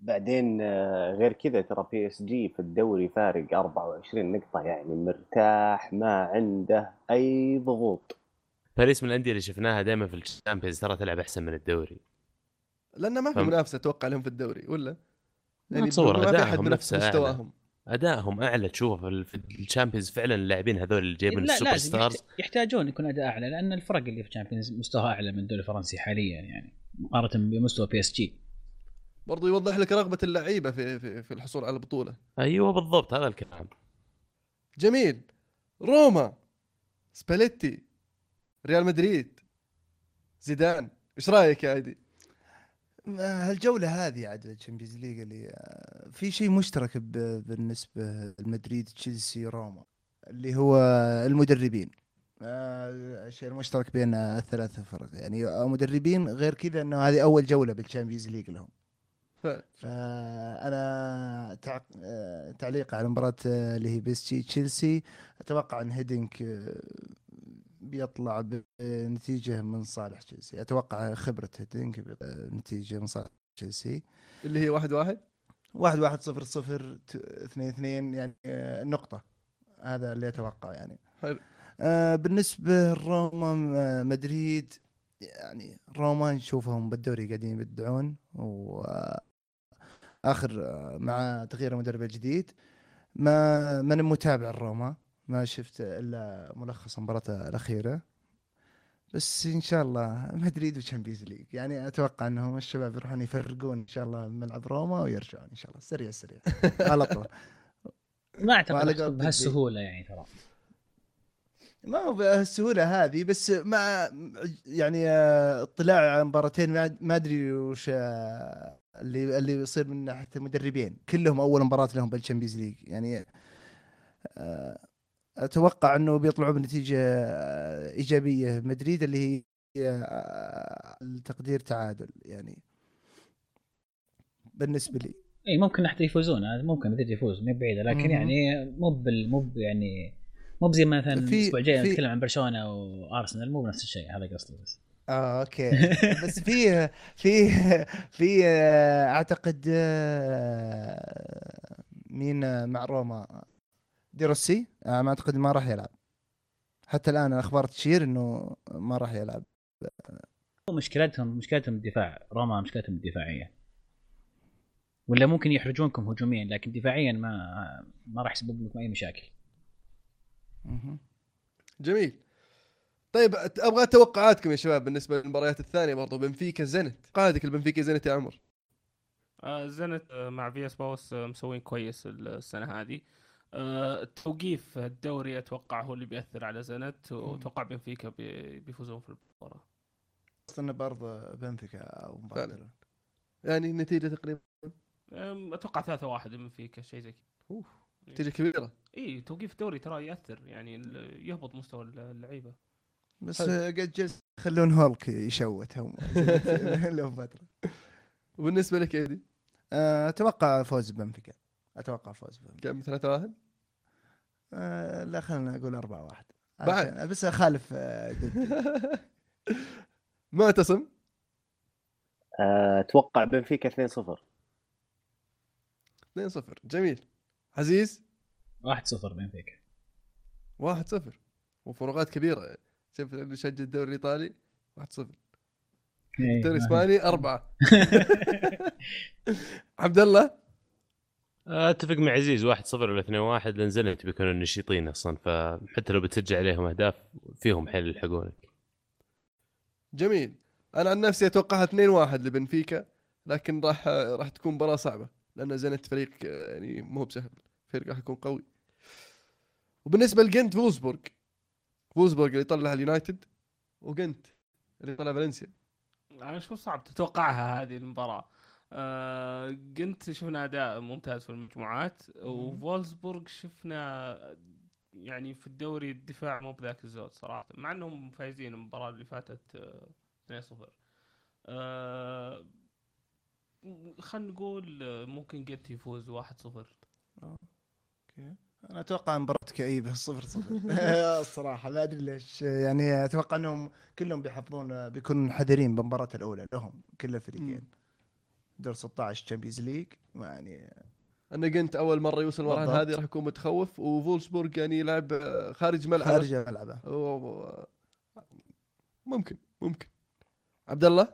بعدين آه، غير كذا ترى PSG في الدوري فارق 24 نقطة يعني مرتاح ما عنده أي ضغوط باريس من الأندية اللي شفناها دائما في ال Champions ترى تلعب أحسن من الدوري لأنه ما في. منافسة أتوقع لهم في الدوري ولا؟ ما أتصور ما في أحد أعلى. مستواهم أدائهم أعلى. تشوف في ال- في ال Champions فعلا اللاعبين هذول اللي جايبين ال superstars يحت- يحتاجون يكون أداء أعلى لأن الفرق اللي في ال Champions مستواها أعلى من الدوري الفرنسي حاليا يعني مقارنة بمستوى PSG برضو يوضح لك رغبة اللعيبة في في, في الحصول على البطولة. أيوه بالضبط هذا الكلام. جميل. روما سباليتي ريال مدريد زيدان. إيش رأيك يا عيدي؟ ما هالجولة هذه عاد ال Champions League اللي آه، في شيء مشترك ب- بالنسبة لمدريد تشيلسي روما اللي هو المدربين. آه، الشيء المشترك بين الثلاث فرق. يعني مدربين غير كذا إنه هذه أول جولة بال Champions League لهم. فانا تع... آه، تعليق على مباراة آه، اللي هي PSG تشيلسي أتوقع إن هيدنك آه، بيطلع بنتيجة من صالح تشيلسي. أتوقع خبرة هيدنك بنتيجة من صالح تشيلسي. اللي هي واحد واحد؟ واحد واحد صفر صفر اثنين اثنين يعني آه، نقطة. هذا اللي أتوقع يعني. حلو. آه بالنسبة لروما م- مدريد يعني روما نشوفهم بالدوري قاعدين يبدعون واخر مع تغيير المدرب الجديد. ما من متابع الروما ما شفت إلا ملخص المباراة الأخيرة. بس إن شاء الله مدريد و Champions League يعني أتوقع إنهم الشباب يروحون يفرقون إن شاء الله ملعب روما ويرجعون إن شاء الله. سريع سريع. على طول. ما أعتقد بهالسهولة يعني ترى. ما هو بالسهولة هذه بس مع يعني اطلاع على مباراتين ما- ما أدري وش اللي اللي يصير من ناحية المدربين. كلهم أول مباراة لهم بال Champions League يعني آه، أتوقع أنه بيطلعوا بنتيجة آه، إيجابية. مدريد اللي هي آه، التقدير تعادل يعني. بالنسبة لي. اي ممكن حتى يفوزون. ممكن مدريد يفوز ما بعيدة. لكن مهم. يعني مو بال مو يعني مو بزي مثلا الأسبوع الجاي نتكلم عن برشلونة وأرسنال. مو بنفس الشيء. هذا قصدي بس. آه أوكي. بس في في في آه، أعتقد آه، مين مع روما؟ ديروسي آه، ما أعتقد ما راح يلعب. حتى الآن الاخبار تشير إنه ما راح يلعب. مشكلتهم مشكلتهم الدفاع. روما مشكلتهم الدفاعية. ولا ممكن يحرجونكم هجوميا لكن دفاعيا ما ما راح يسبب لكم أي مشاكل. جميل. طيب أبغى توقعاتكم يا شباب بالنسبة للمباريات الثانية برضو. بنفيكا زنت قاعدك البنفيكا زنت يا عمر. آه، زنت آه، مع في اس باوس مسوين كويس السنة هذه. التوقيف الدوري أتوقع هو اللي بيأثر على زنت وأتوقع بنفيكا بي- بيفوزون في المباراة. انه برضه بنفيكا أو مباراة فعلا. يعني النتيجه تقريبا؟ أتوقع 3 1 من فيك شيء زي كذا. أوف. نتيجة كبيرة. اي توقيف الدوري ترى يأثر يعني يهبط مستوى اللعيبة. بس قد جلس يخلون هولك يشوت هم. له فتره وبالنسبة لك ايدي آه، أتوقع فوز بنفيكا. أتوقع فوز بنفيكا كم؟ 3 1 آه، لا خلينا نقول 4 1 بعد. بس أخالف آه،. معتصم آه، أتوقع بنفيكا 2-0 2 0 جميل. عزيز؟ 1-0 بنفيكا. 1 0 وفروقات كبيرة. شوف اللي يشجع الدوري الإيطالي 1 0 إيه، الدوري الإسباني 4 عبد الله؟ أتفق مع عزيز 1-0 ولا 2-1 لأن زلمت بيكونوا نشيطين أصلا فحتى لو بتسجل عليهم أهداف فيهم حيل يلحقونك. جميل. أنا عن نفسي أتوقعها 2 1 لبنفيكا لكن راح راح تكون مباراة صعبة لأن زينت فريق يعني مو بسهل فريق راح يكون قوي. وبالنسبة لجنت فولسبورغ فولسبورغ اللي طلع اليونايتد وجنت اللي طلع فالنسيا. أنا أشوف صعب تتوقعها هذه المباراة؟ آه قلت شفنا أداء ممتاز في المجموعات وفولسبورغ شفنا يعني في الدوري الدفاع مو بذاك الزود صراحة مع إنهم فايزين المباراة اللي فاتت آه، 2-0 آه خلينا نقول آه، ممكن جنت يفوز 1-0 أنا أتوقع مباراة كئيبة صفر صفر. الصراحة ما أدري ليش يعني أتوقع إنهم كلهم بيحافظون بيكونوا حذرين بالمباراة الأولى لهم كل الفريقين. دور 16 Champions League يعني ان جنت أول مرة يوصل المرحله بالضبط. هذه راح يكون متخوف وفولسبورغ يعني يلعب خارج ملعبه. خارج ملعبه. ممكن ممكن. عبد الله؟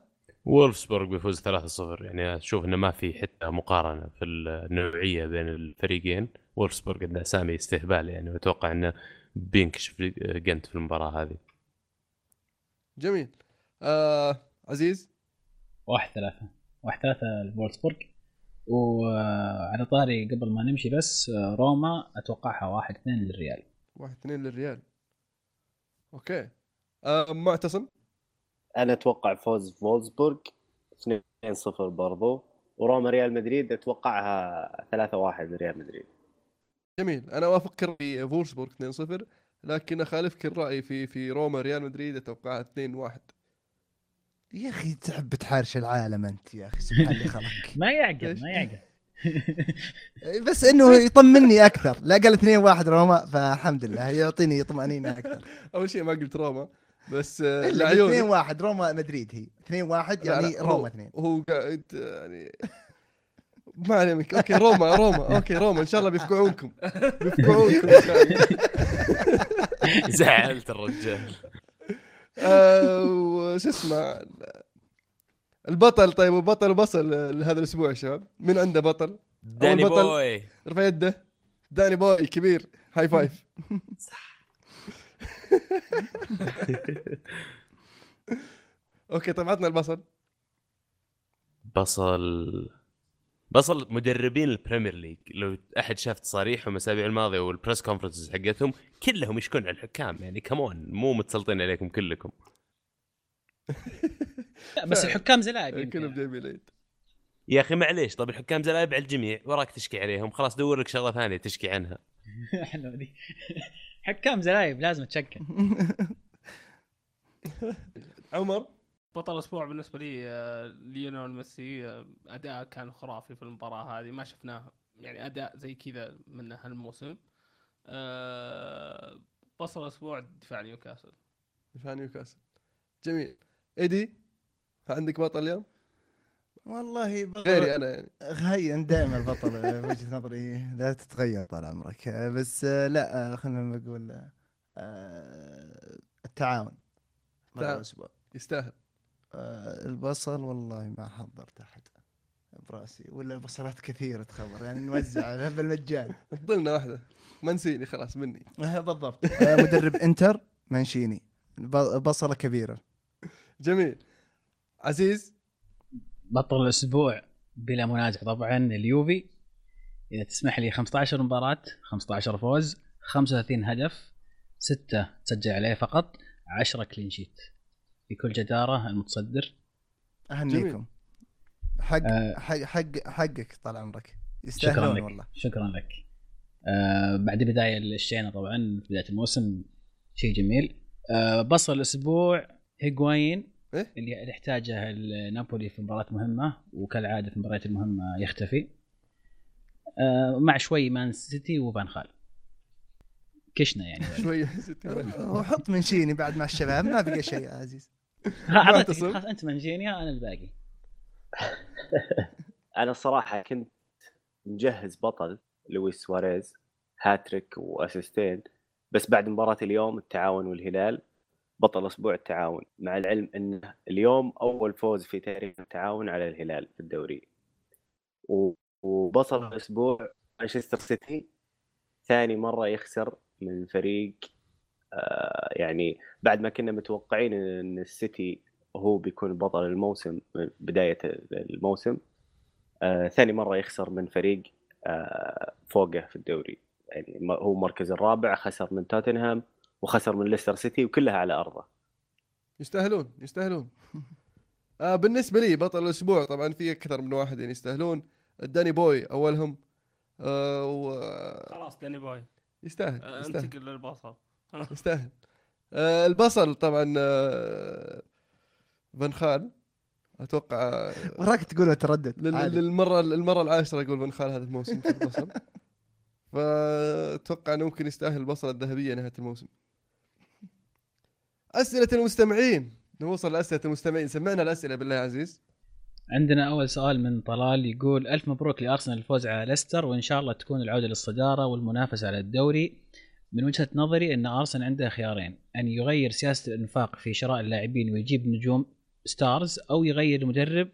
وولفسبورغ بيفوز 3-0 يعني أشوف إنه ما في حتى مقارنة في النوعية بين الفريقين. وولفسبورغ عنده أسامي استهبال يعني واتوقع إنه بينكشف جنت في المباراة هذه. جميل. آه عزيز؟ 1-3 1-3 لفولسبورغ وعلى طاري قبل ما نمشي بس روما أتوقعها 1-2 للريال. واحد اثنين للريال. okay. آه معتصم؟ أنا أتوقع فوز فولسبورغ 2-0 برضو. وروما ريال مدريد أتوقعها 3-1 لريال مدريد. جميل. أنا اوافقك الراي فولسبورغ 2-0 لكن أخالفك الرأي في في روما ريال مدريد أتوقعها 2-1 يا أخي تحب تحارش العالم أنت يا أخي سبحان اللي خلقك. ما يعقل؟ ما يعقل. بس إنه يطمني أكثر. لا قال 2 1 روما فالحمد لله يعطيني طمانينه أكثر. أول شيء ما قلت روما بس إلا 2 لعيونك 1 روما مدريد هي. 2 1 لا، يعني لا، روما هو- 2 هو قاعد يعني ما عليك okay روما روما. okay روما إن شاء الله بيفقعونكم. بيفقعونكم الله. زعلت الرجال. وش اسمه البطل طيب البطل وبصل لهذا الأسبوع يا شباب. من عنده بطل؟ داني بطل. boy. رفع يده. داني boy كبير. high five. okay طيب عطنا البصل. بصل. بصل مدربين ال Premier League لو أحد شاف تصاريحهم الاسابيع الماضية وال press conferences حقتهم كلهم يشكون على الحكام يعني come on مو متسلطين عليكم كلكم. لا بس الحكام زلايب يمكن. كلهم جايبين العيد يا أخي معليش طب الحكام زلايب على الجميع وراك تشكي عليهم خلاص دور لك شغلة ثانية تشكي عنها. حلوة دي. حكام زلايب لازم تشكل. عمر؟ بطل الأسبوع بالنسبة لي آه، ليونيل ميسي آه، أداء كان خرافي في المباراة هذه ما شفناه يعني أداء زي كذا منه هالموسم. آه، بطل الأسبوع دفاع نيوكاسل. دفاع نيوكاسل. جميل. إيدي عندك بطل اليوم؟ والله بطل- غيري أنا يعني. هي دائما البطل وجهة نظري. لا تتغير طال عمرك. بس لا خلينا نقول التعاون. بطل تعاون. الأسبوع. يستاهل. البصل والله ما حضرت أحد براسي ولا البصلات كثيرة تخبر يعني نوزع بالمجان ضلنا واحدة. منسيني خلاص مني. آه، بالضبط. آه، مدرب إنتر منشيني بصلة كبيرة. جميل. عزيز؟ بطل الأسبوع بلا منازع طبعا اليوفي. إذا تسمح لي 15 مباراة 15 فوز 35 هدف 6 تسجل عليه فقط 10 كلين شيت بكل جدارة المتصدر. أهنيكم. حق آه. حق حق حقك طال عمرك. شكرا لك. والله. شكرا لك. آه بعد بداية الشينه طبعا بداية الموسم شيء جميل. آه بصل الأسبوع هيغوايين إيه؟ اللي يحتاجه نابولي في مباراة مهمة وكالعادة في المباريات المهمة يختفي. آه مع شوي مان سيتي وفان خال. كشنا يعني. شوية وحط منشيني بعد مع الشباب ما بقى شيء يا عزيز. اعطيتك. خلاص أنت منجينيا أنا الباقي أنا الصراحه كنت مجهز بطل لويس سواريز hat-trick و assist ين بس بعد مباراة اليوم التعاون والهلال بطل أسبوع التعاون مع العلم انه اليوم أول فوز في تاريخ التعاون على الهلال في الدوري و- وبصل الأسبوع مانشستر سيتي ثاني مرة يخسر من فريق يعني بعد ما كنا متوقعين إن السيتي هو بيكون بطل الموسم من بداية الموسم آه، ثاني مرة يخسر من فريق آه، فوقه في الدوري. يعني هو المركز الرابع خسر من توتنهام وخسر من ليستر سيتي وكلها على أرضه. يستاهلون يستاهلون. آه بالنسبة لي بطل الأسبوع طبعا في أكثر من واحد يعني يستاهلون. داني بوي أولهم. آه و خلاص داني بوي. يستاهل آه، يستاهل. انتقل للبصل يستاهل آه البصل طبعا آه فان خال. أتوقع آه، وراك تقولها تردد لل-. للمرة المره العاشرة أقول فان خال هذا الموسم في البصل. فأتوقع إنه ممكن يستاهل البصلة الذهبية نهاية الموسم. أسئلة المستمعين. نوصل لأسئلة المستمعين. سمعنا الأسئلة بالله يا عزيز. عندنا أول سؤال من طلال يقول ألف مبروك لأرسنال الفوز على ليستر وإن شاء الله تكون العودة للصدارة والمنافسة على الدوري. من وجهة نظري أن أرسنال عنده خيارين. أن يغير سياسة الإنفاق في شراء اللاعبين ويجيب نجوم stars أو يغير المدرب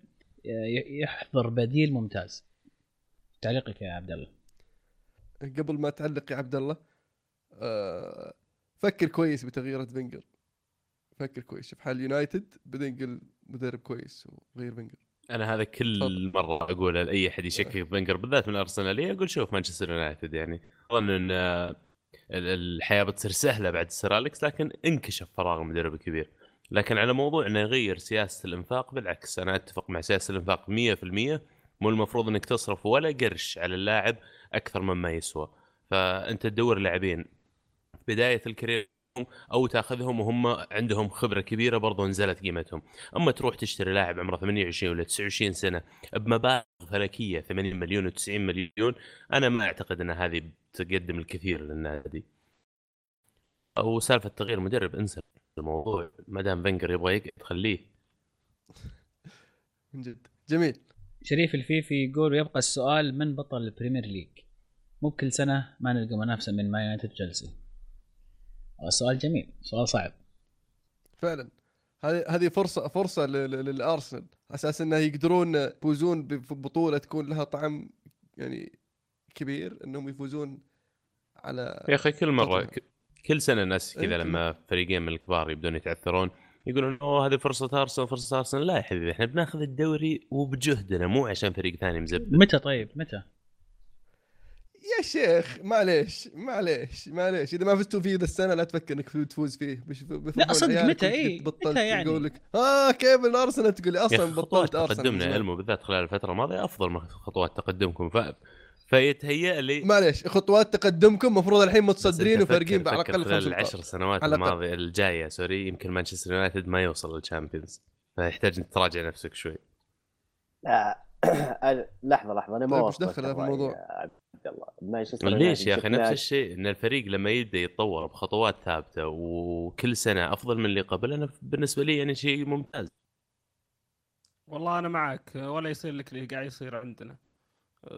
ي- يحضر بديل ممتاز. تعليقك يا عبد الله. قبل ما تعلق يا عبد الله آه، فكر كويس بتغيير فينجر. فكر كويس. شوف حال يونايتد بعدين قل مدرب كويس وغير فينجر. أنا هذا كل تفضل. مرة أقول لأي أحد يشكك في فينجر بالذات من الارسناليه أقول شوف مانشستر يونايتد يعني. أظن أن آه، الحياة بتصير سهلة بعد سير لكن انكشف فراغ المدرب الكبير لكن على موضوع إنه يغير سياسة الإنفاق بالعكس أنا أتفق مع سياسة الإنفاق 100% مو المفروض إنك تصرف ولا قرش على اللاعب أكثر مما يسوى. فأنت تدور لاعبين بداية الكارير أو تأخذهم وهم عندهم خبرة كبيرة برضو نزلت قيمتهم. أما تروح تشتري لاعب عمره 28 ولا 29 سنة بمبالغ فلكية 80 مليون و90 مليون أنا ما أعتقد إن هذه بتقدم الكثير للنادي. أو سالفة تغيير مدرب انسى الموضوع. ما دام فينجر يبغى يقعد خليه. من جد. جميل. شريف الفيفي يقول ويبقى السؤال من بطل ال Premier League؟ مو بكل سنة ما نلقى منافسة من مان يونايتد وتشيلسي السؤال جميل. سؤال صعب. فعلا. هذه هذه فرصة فرصة للأرسنال. على أساس إنه يقدرون يفوزون ببطولة تكون لها طعم يعني كبير إنهم يفوزون على يا أخي كل مرة. ك- كل سنة الناس إيه، كذا كل لما فريقين من الكبار يبدون يتعثرون يقولون أوه هذه فرصة أرسنال فرصة أرسنال لا يا حبيبي إحنا بناخذ الدوري وبجهدنا مو عشان فريق ثاني مزبد متى طيب متى يا شيخ معليش معليش معليش إذا ما فزتوا فيه ذا السنة لا تفكر إنك تفوز فيه بش لا، صدق، متى؟ إيه؟ متى يعني؟ يقول لك آه كيف الأرسنال تقول لي أصلا بطلت ارسنال تقدمنا. المو بالذات خلال الفترة الماضية أفضل من خطوات تقدمكم ف... فيتهيأ لي معليش خطوات تقدمكم المفروض الحين متصدرين وفارقين على الاقل خمس العشر سنوات. الماضية الجاية sorry يمكن مانشستر يونايتد ما يوصل لل Champions فيحتاج انك تراجع نفسك شوي. لا لحظة لحظة أنا ما طيب، دخل هذا في الموضوع؟ عبد الله مانشستر ليش يا أخي؟ نفس الشيء إن الفريق لما يبدأ يتطور بخطوات ثابتة وكل سنة أفضل من اللي قبل أنا بالنسبة لي يعني شيء ممتاز. والله أنا معك ولا يصير لك اللي قاعد يصير عندنا.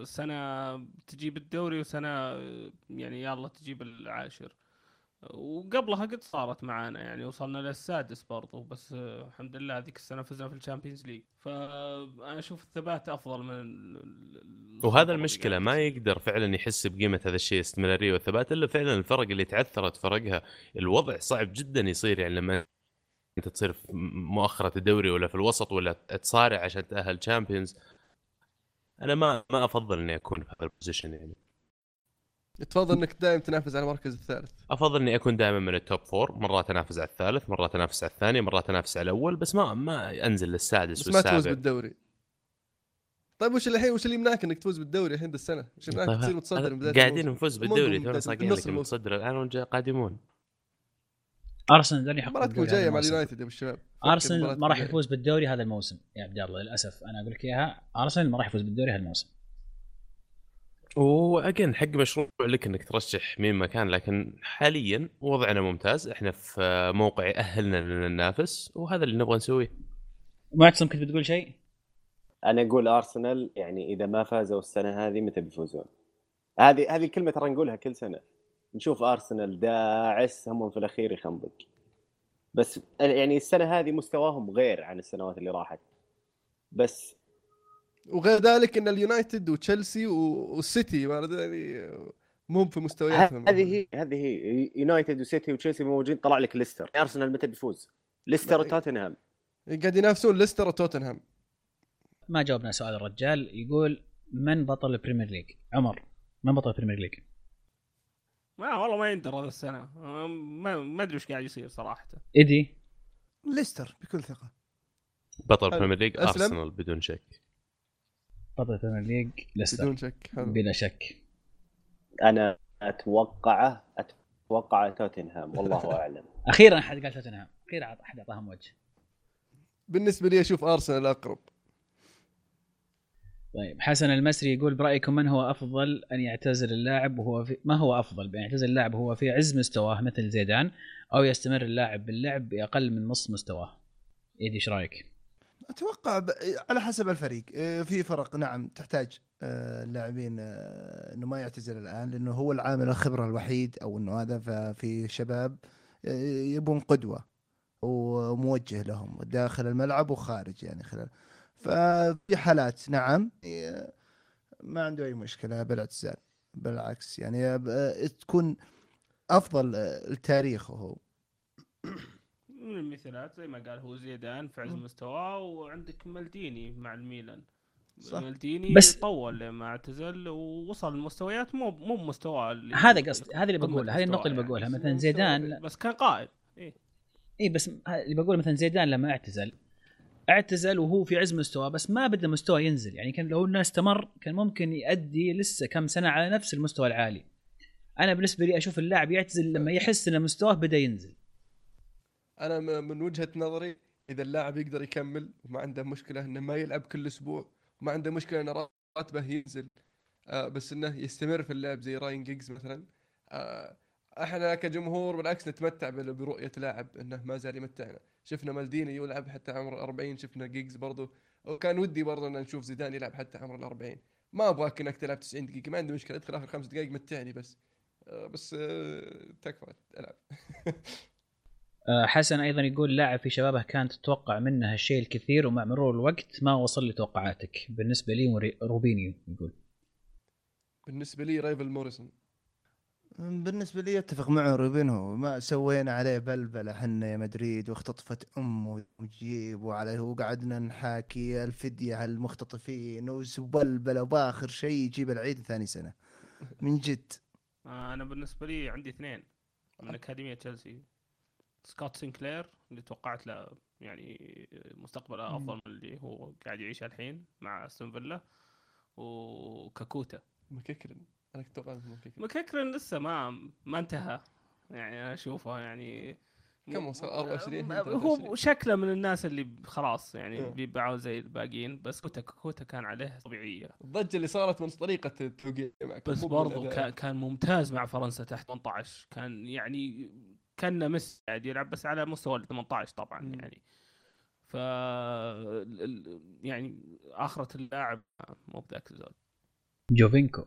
سنة تجيب الدوري وسنة يعني يلا تجيب العاشر. وقبلها قد صارت معانا يعني وصلنا للسادس برضو بس الحمد لله هذيك السنة فزنا في ال Champions League. فأنا أشوف الثبات أفضل من وهذا المشكلة قاعد ما. يقدر فعلا يحس بقيمة هذا الشيء الاستمراريه والثبات إلا فعلا الفرق اللي تعثرت فرقها. الوضع صعب جدا يصير يعني لما أنت تصير في مؤخرة الدوري ولا في الوسط ولا تصارع عشان تأهل Champions أنا ما ما أفضل إني أكون في هذا ال position يعني تفضل إنك دائما تنافس على المركز الثالث أفضل إني أكون دائما من ال top four مرات أنافس على الثالث مرات أنافس على الثاني مرات أنافس على الأول بس ما ما أنزل للسادس بس ما تفوز والسابع بالدوري طيب وش الحين وش اللي يمنعك إنك تفوز بالدوري الحين السنة؟ وش يمنعك طيب، تصير متصدر من بداية قاعدين؟ نفوز بالدوري تونا صاقين لك. المتصدر الآن قادمون أرسنال لن يحقق مباراتكم جاية مع. اليونايتد يا أبو الشباب أرسنال ما راح. يفوز بالدوري هذا الموسم يا عبد الله للأسف أنا أقول لك إياها أرسنال ما راح يفوز بالدوري هذا الموسم وأجين حق مشروع لك إنك ترشح مين مكان لكن حاليا وضعنا ممتاز إحنا في موقع يأهلنا لنا ننافس وهذا اللي نبغى نسويه معتصم كنت بتقول شيء؟ أنا أقول أرسنال يعني إذا ما فازوا السنة هذه متى بيفوزون؟ هذه هذه الكلمة ترى نقولها كل سنة نشوف أرسنال داعس هم في الأخير يخنبق. بس يعني السنة هذه مستواهم غير عن السنوات اللي راحت. بس وغير ذلك إن اليونايتد وتشيلسي والسيتي يعني مو في مستوياتهم. هذه هي هذه هي. يونايتد وسيتي وتشيلسي موجودين. طلع لك ليستر. أرسنال متى بيفوز؟ ليستر وتوتنهام. قاعد ينافسون ليستر وتوتنهام. ما جاوبنا سؤال الرجال يقول من بطل ال Premier League؟ عمر من بطل البريمير ليج؟ ما والله ما يندر هذا السنة. ما ما أدري وش قاعد يصير صراحة. إيدي. ليستر بكل ثقة. بطل. Premier League؟ ارسنال بدون شك. بطل ال Premier League ليستر. بدون شك حلو. بلا شك. أنا اتوقعه أتوقع توتنهام والله أعلم. أخيرا احد قال توتنهام. أخيرا أحد أعطاهم وجه. بالنسبة لي أشوف ارسنال أقرب. طيب حسن المسري يقول برأيكم من هو أفضل أن يعتزل اللاعب وهو في ما هو أفضل بأن يعتزل اللاعب وهو في عز مستواه مثل زيدان أو يستمر اللاعب باللعب بأقل من نص مستواه إيدي إيش رأيك؟ أتوقع ب... على حسب الفريق آه، في فرق نعم تحتاج آه، اللاعبين آه، إنه ما يعتزل الآن لأنه هو العامل الخبرة الوحيد أو إنه هذا ففي شباب يبون قدوة وموجه لهم داخل الملعب وخارج يعني خلال ففي حالات نعم. آه، ما عنده أي مشكلة بالاعتزال بالعكس. يعني تكون أفضل لتاريخه. هو من المثالات زي ما قال هو زيدان في عز مستواه وعندك مالديني مع الميلان. صح. مالديني بس- بس طول لما اعتزل ووصل لمستويات مو مو بمستواه اللي هذا قصدي، هذا اللي بقوله، هذه النقطة اللي مستواه بقولها. بس مثلاً زيدان- بس كان قائد إيه. اي بس ه- اللي بقول مثلا زيدان لما اعتزل اعتزل وهو في عز مستواه بس ما بدأ مستواه ينزل. يعني كان لو انه استمر كان ممكن يؤدي لسه كم سنة على نفس المستوى العالي. أنا بالنسبة لي أشوف اللاعب يعتزل لما يحس إن مستواه بدأ ينزل. أنا من وجهة نظري إذا اللاعب يقدر يكمل وما عنده مشكلة إنه ما يلعب كل أسبوع وما عنده مشكلة ان راتبه ينزل آه بس إنه يستمر في اللعب زي راين جيجز مثلا آه إحنا كجمهور بالعكس نتمتع برؤية لاعب إنه ما زال يمتعنا. شفنا مالديني يلعب حتى عمر 40 شفنا جيجز برضو. وكان ودي برضو إن نشوف زيدان يلعب حتى عمر ال 40 ما أبغاك إنك تلعب 90 دقيقة ما عندي مشكلة. ادخل آخر خمس دقائق متعني بس. آه بس آه تكفى. ألعب. آه، حسن أيضا يقول لاعب في شبابه كانت تتوقع منه الشيء الكثير ومع مرور الوقت ما وصل لتوقعاتك. بالنسبة لي روبينيو يقول. بالنسبة لي رافيل موريسون. بالنسبة لي أتفق معه روبينهو. ما سوينا عليه بلبله حنا يا مدريد واختطفت أمه وجيب وعلى وقعدنا نحاكي الفدية على المختطفين وبلبله باخر شيء يجيب العيد ثاني سنة. من جد. آه، أنا بالنسبة لي عندي اثنين. من أكاديمية تشيلسي. سكوت سينكلير اللي توقعت له يعني مستقبله أفضل من اللي هو قاعد يعيشه الحين مع أستون فيلا وكاكوتا. مككرن أنا كنت أتوقع إنه مككرن لسه ما ما انتهى يعني أنا أشوفه يعني كم وصل؟ 24 م- 23. هو شكله من الناس اللي خلاص يعني إيه. بيبيعوا زي الباقيين بس كوتا كوتا كان عليه طبيعية الضجة اللي صارت من طريقة التوقيع معك بس برضو. كان كان ممتاز مع فرنسا تحت 18 كان يعني كان مس قاعد يلعب بس على مستوى ال 18 طبعا مم. يعني ف يعني آخرة اللاعب مو بذاك الزود جوفينكو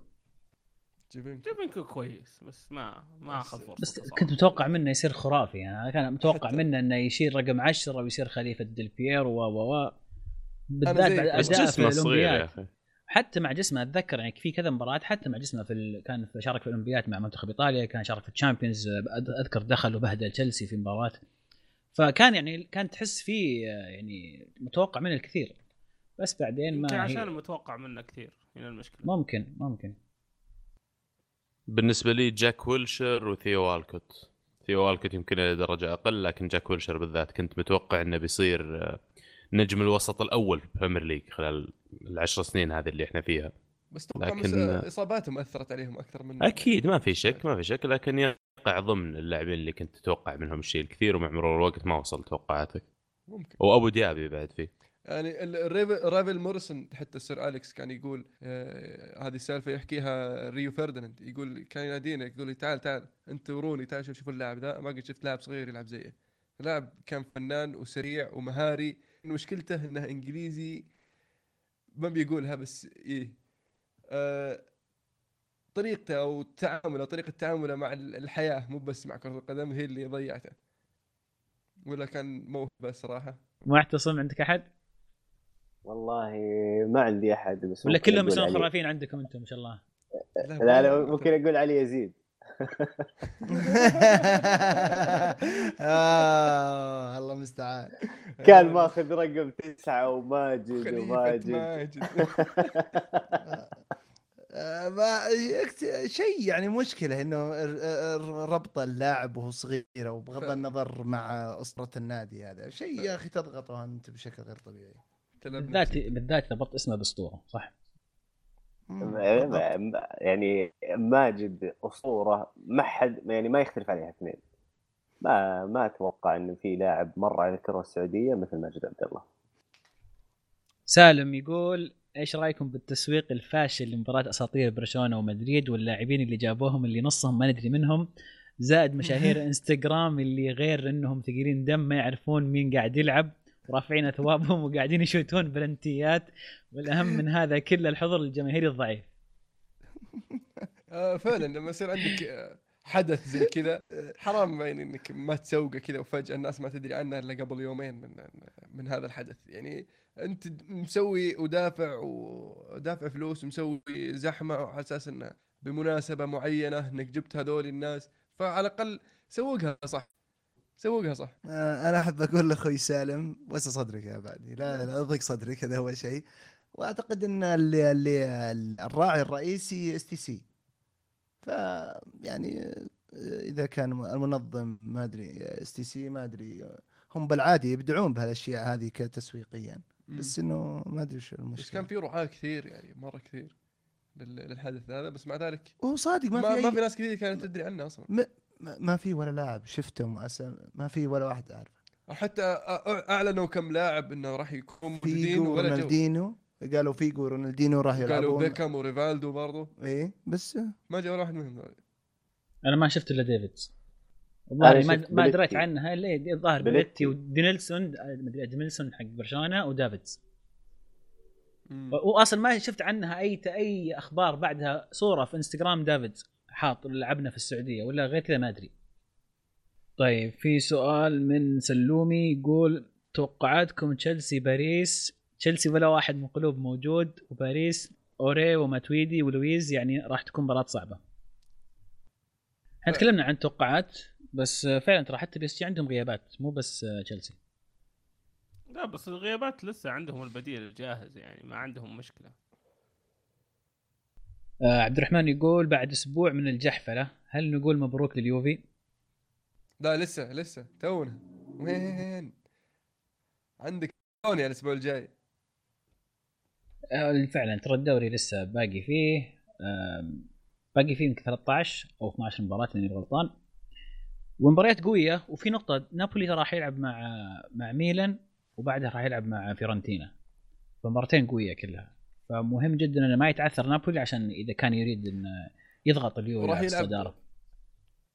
جيفينكو. جيفينكو كويس بس ما ما أخذ فرصة بس كنت متوقع منه يصير خرافي يعني أنا كان متوقع حتى- منه إنه يشيل رقم 10 ويصير خليفة ديل بييرو و و و. بالذات بس اداء في جسمه صغير يا أخي. حتى مع جسمه أتذكر يعني في كذا مباراة حتى مع جسمه في ال... كان في شارك في الأولمبياد مع منتخب إيطاليا كان شارك في ال Champions أذكر دخل وبهدل تشيلسي في مباراة. فكان يعني كان تحس فيه يعني متوقع منه الكثير. بس بعدين يمكن ما عشان هي... متوقع منه كثير هنا المشكلة. ممكن ممكن. بالنسبة لي جاك ويلشر وثيو والكوت ثيو والكوت يمكن إلى درجة أقل لكن جاك ويلشر بالذات كنت متوقع إنه بيصير آه، نجم الوسط الأول في ال Premier League خلال العشر سنين هذه اللي إحنا فيها. بس لكن- لكن... إصاباتهم أثرت عليهم أكثر من أكيد ما في شك ما في شك لكن يقع ضمن اللاعبين اللي كنت تتوقع منهم الشيء الكثير ومع مرور الوقت ما وصل توقعاتك. ممكن. وأبو ديابي بعد فيه. يعني ال- الريف- رافل موريسون حتى سير أليكس كان يقول آه هذه السالفة يحكيها ريو فرديناند يقول كان ينادينا يقول لي تعال تعال انت وروني تعال شوف شوف اللاعب ذا ما قد شفت لاعب صغير يلعب زيه. لاعب كان فنان وسريع ومهاري مشكلته إنه إنجليزي ما بيقولها بس إيه آه طريقته أو تعامله طريقة تعامله مع ال- الحياة مو بس مع كرة القدم هي اللي ضيعته. ولا كان موهبة صراحة؟ معتصم عندك أحد؟ والله ما عندي أحد بس ولا كلهم علي. خرافين عندكم أنتم ما شاء الله. لا لا ممكن أقول علي يزيد. آه الله المستعان. كان ماخذ رقم تسعة وماجد وماجد ماجد آه، ما يكت- شيء يعني مشكلة إنه ر- ر- ربط اللاعب وهو صغير وبغض النظر مع أسرة النادي هذا. شيء يا أخي تضغطه أنت بشكل غير طبيعي. بالذات. بالذات ربطت اسمه باسطوره صح؟ يعني ماجد أسطورة ما حد يعني ما يختلف عليها اثنين. ما ما أتوقع إن في لاعب مر على الكرة السعودية مثل ماجد عبد الله. سالم يقول إيش رأيكم بالتسويق الفاشل لمباراة أساطير برشلونة ومدريد واللاعبين اللي جابوهم اللي نصهم ما ندري منهم؟ زائد مشاهير إنستغرام اللي غير إنهم ثقيلين دم ما يعرفون مين قاعد يلعب. ورافعين اثوابهم وقاعدين يشوتون بلنتيات والأهم من هذا كله الحضور الجماهيري الضعيف. آه فعلا لما يصير عندك آه، حدث زي كذا آه، حرام يعني إنك ما تسوقه كذا وفجأة الناس ما تدري عنه إلا قبل يومين من من هذا الحدث. يعني أنت مسوي ودافع ودافع فلوس ومسوي زحمة على أساس إنه بمناسبة معينة إنك جبت هذول الناس فعلى الأقل سوقها صح. سوقها صح. آه، أنا أحب أقول لأخوي سالم وسع صدرك يا بعدي. لا لا أضيق صدرك هذا أول شيء. وأعتقد إن اللي اللي الراعي الرئيسي STC ف يعني آه، إذا كان المنظم ما أدري STC ما أدري آه، هم بالعادي يبدعون بهالأشياء هذه كتسويقيا. بس إنه ما أدري وش بس المشكلة كان في رعاة كثير يعني مرة كثير لل- للحدث هذا بس مع ذلك هو صادق ما, ما, في ما أي- في ناس كثير كانت تدري عنه أصلا. ما, ما في ولا لاعب شفتهم أسم ما في ولا واحد اعرف حتى أعلنوا كم لاعب إنه راح يكون موجودين فيجو ولا جو ورونالدينو قالوا فيجو ورونالدينو راح قالوا يلعبون بيكام وريفالدو برضو إيه بس ما جاء ولا واحد منهم. أنا ما شفت إلا ديفيدز والله ما ما دريت. عنها الا الظاهر بليتي. ودينيلسون مدري دينيلسون حق برشلونة ودافيدز. واصلا ما شفت عنها أي أي أخبار بعدها صورة في إنستغرام دافيدز حاط لعبنا في السعودية ولا غير كذا ما أدري. طيب في سؤال من سلومي يقول توقعاتكم تشيلسي باريس؟ تشيلسي ولا واحد من قلوب موجود وباريس أورييه وماتويدي ولويز يعني راح تكون مباراة صعبة. إحنا تكلمنا عن توقعات بس فعلا ترى حتى بي عندهم غيابات مو بس تشيلسي. لا بس الغيابات لسه عندهم البديل الجاهز يعني ما عندهم مشكلة. عبد الرحمن يقول بعد أسبوع من الجحفلة هل نقول مبروك لليوفي؟ لا لسه لسه تونا. وين؟ عندك كوني الأسبوع الجاي. آه فعلا ترى الدوري لسه باقي فيه باقي فيه يمكن 13 أو 12 مباراه اني غلطان. ومباريات قوية وفي نقطة نابولي ترى راح يلعب مع مع ميلان وبعدها راح يلعب مع فيورنتينا. فمباراتين قوية كلها. فمهم جدا إنه ما يتعثر نابولي عشان إذا كان يريد انه يضغط اليوفي وراح على يلعب الصدارة.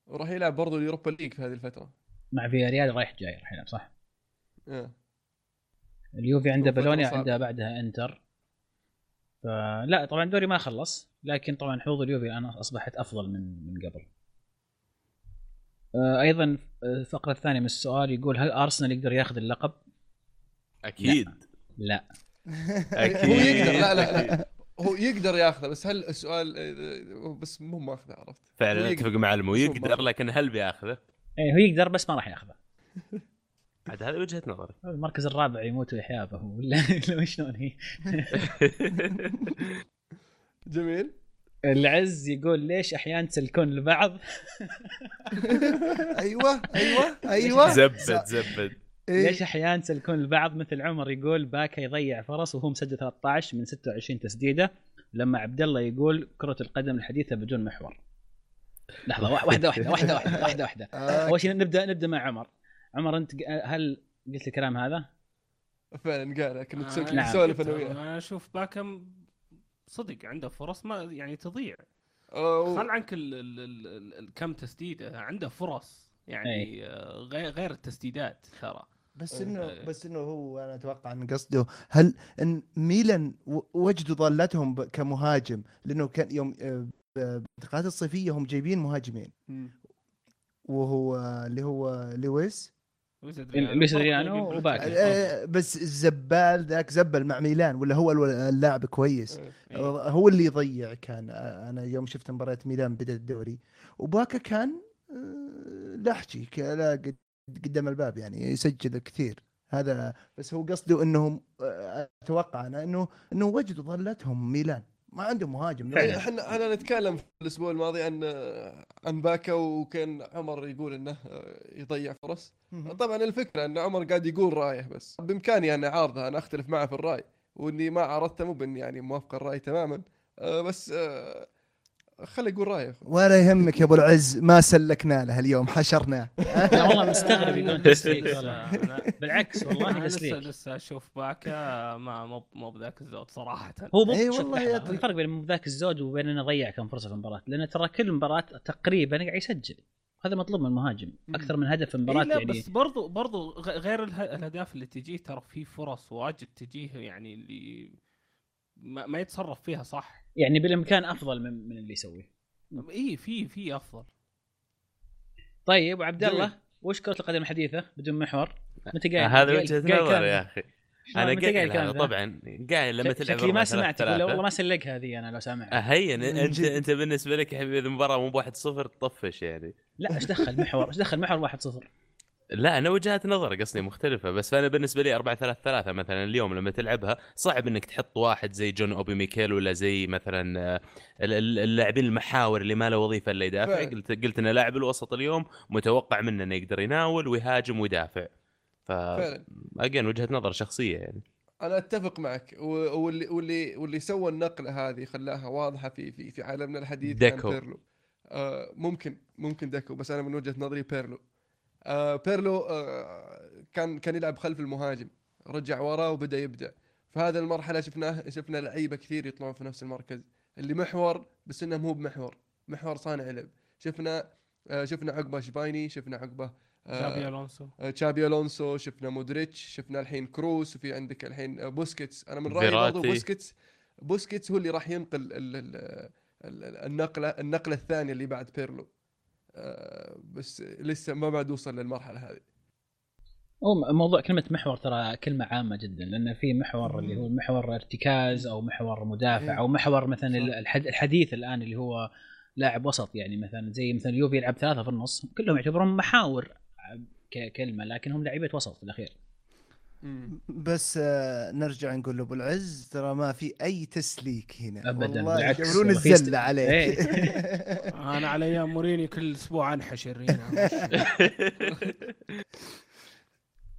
وراح يلعب برضو ال Europa League في هذه الفترة. مع فياريال رايح جاي راح يلعب صح؟ آه. اليوفي عنده صعبة. عنده بعدها إنتر. فلا طبعا الدوري ما خلص لكن طبعا حظوظ اليوفي الان أصبحت أفضل من من قبل. آه، أيضا الفقرة الثانية من السؤال يقول هل أرسنال يقدر ياخذ اللقب؟ أكيد. لا. أكيد. هو يقدر. لا لا لا. هو يقدر ياخذه بس هل السؤال بس مو ماخذه عرفت؟ هو فعلا. أتفق مع المو. هو يقدر لكن هل بياخذه؟ إيه هو يقدر بس ما راح ياخذه. عاد هذه وجهة نظري. المركز الرابع يموت ويحيا به ولا ولا شلون هي؟ جميل. العز يقول ليش أحيانا تسلكون لبعض أيوه أيوه أيوه. زبد زبد. إيه. ليش أحيانا تسلكون لبعض مثل عمر يقول باكا يضيع فرص وهو مسجل 13 من 26 تسديدة لما عبد الله يقول كرة القدم الحديثة بدون محور لحظة وا- واحدة واحدة واحدة واحدة واحدة واحدة آه، أول شيء نبدأ نبدأ مع عمر عمر أنت ق- هل قلت الكلام هذا؟ فعلا قال كنا آه،. نسولف أنا وياه أنا أشوف باكم صدق عنده فرص ما يعني تضيع خل عنك ال ال ال ال كم تسديدة عنده فرص يعني أي. آه، غير غير التسديدات ترى بس إنه إيه. بس إنه هو أنا أتوقع إن قصده هل إن ميلان وجدوا ضالتهم كمهاجم لأنه كان يوم آه، ب- بالانتقالات الصيفية هم جايبين مهاجمين. وهو اللي هو لويس لويس برضو وباكا. يجيب آه، بس الزبال ذاك زبل مع ميلان ولا هو اللاعب كويس إيه. هو اللي يضيع كان آه، أنا يوم شفت مباراة ميلان بدأ الدوري وباكا كان آه، لحجي لا قد- قدام الباب يعني يسجل كثير هذا بس هو قصده إنهم آه، أتوقع أنا إنه إنه وجدوا ضلتهم ميلان. ما عندهم مهاجم. إيه، إحنا إحنا نتكلم في الأسبوع الماضي عن عن باكا وكان عمر يقول إنه يضيع فرص. طبعا الفكرة إن عمر قاعد يقول رأيه بس. بإمكاني أن أعارضه أنا أختلف معه في الرأي. وإني ما عارضته مو بإني يعني موافق الرأي تماما. آه، بس خليه يقول رأيه ولا يهمك يا أبو العز ما سلكنا له اليوم حشرناه لا والله مستغرب يقولون تسليك. بالعكس والله أنا لسه تسليك. لسه أشوف باكا ما مو مو بذاك الزود صراحة. هو مو شوف والله لحظة، يا في أخي. فرق بين ذاك الزود وبين إنه ضيع كم فرصة في المباراة. لأن ترى كل مباراة تقريبا قاعد يسجل. هذا مطلوب من المهاجم أكثر من هدف في المباراه إيه لا يعني بس برضو برضو غ- غير الأهداف اللي تجيه ترى في فرص واجد تجيه يعني اللي ما, ما يتصرف فيها صح؟ يعني بالامكان افضل من, من اللي يسويه اي في في افضل طيب وعبد. الله وش كرة القدم الحديثة بدون محور؟ متى قايل هذا وجهة نظر يا؟ أخي أنا قايل؟ طبعا قايل لما تلعب شكلي ما ثلاثة. والله ما سلقها ذي أنا لو سامع هين انت. أنت بالنسبة لك يا حبيبي إذا المباراه مو بواحد صفر تطفش يعني لا إيش دخل محور إيش دخل محور 1-0 لا أنا وجهات نظر قصدي مختلفة بس أنا بالنسبة لي 4 3 3 مثلا اليوم لما تلعبها صعب إنك تحط واحد زي جون أوبي ميكيل ولا زي مثلا آه، ال- ال- اللاعبين المحاور اللي ما له وظيفة إلا يدافع. فعلا. قلت قلت إن لاعب الوسط اليوم متوقع منه إنه يقدر يناول ويهاجم ويدافع. ف again وجهة نظر شخصية يعني. أنا أتفق معك واللي واللي واللي سوى النقلة هذه خلاها واضحة في في في عالمنا الحديث ديكو. بيرلو. آه ممكن ممكن ديكو بس أنا من وجهة نظري بيرلو. آه بيرلو آه كان كان يلعب خلف المهاجم. رجع وراه وبدأ يبدع. في هذه المرحلة شفناه شفنا لعيبة كثير يطلعون في نفس المركز. اللي محور بس إنه مو بمحور. محور صانع لعب. شفنا آه شفنا عقبه شبايني شفنا عقبه تشابي ألونسو. آه، تشابي ألونسو شفنا مودريتش شفنا الحين كروس وفي عندك الحين آه، بوسكيتس. أنا من رأيي برضو. بوسكيتس بوسكيتس هو اللي راح ينقل ال ال ال النقلة النقلة الثانية اللي بعد بيرلو. آه، بس لسه ما بعد وصل للمرحلة هذه. موضوع كلمة محور ترى كلمة عامة جدا لأن في محور اللي هو محور ارتكاز أو محور مدافع. أو محور مثلا الحديث الآن اللي هو لاعب وسط يعني مثلا زي مثلا اليوفي يلعب ثلاثة في النص كلهم يعتبرون محاور ككلمة لكن هم لعيبة وسط في الأخير. بس آه، نرجع نقول لأبو العز ترى ما في أي تسليك هنا. أبداً، والله بالعكس، الزله عليك. إيه. أنا على أيام موريني كل أسبوع أنحش الرينا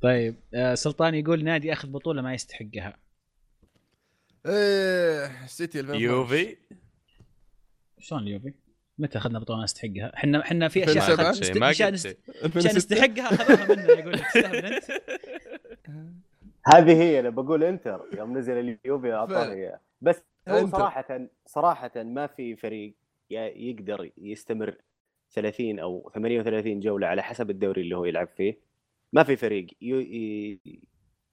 طيب آه، سلطان يقول نادي أخذ بطولة ما يستحقها. إيه سيتي 2012. يوفي. شلون اليوفي؟ متى أخذنا بطولة ما نستحقها؟ إحنا إحنا في أشياء 2007 أخذ- شيء ما نست-. أشياء 2006. نستحقها أخذوها منا يقول لك تستهبل أنت هذه هي أنا بقول إنتر يوم نزل اليوفي اعطانا فعلا. اياه بس هو إنتر. صراحة صراحة ما في فريق ي- يقدر يستمر 30 أو 38 جولة على حسب الدوري اللي هو يلعب فيه ما في فريق ي- ي-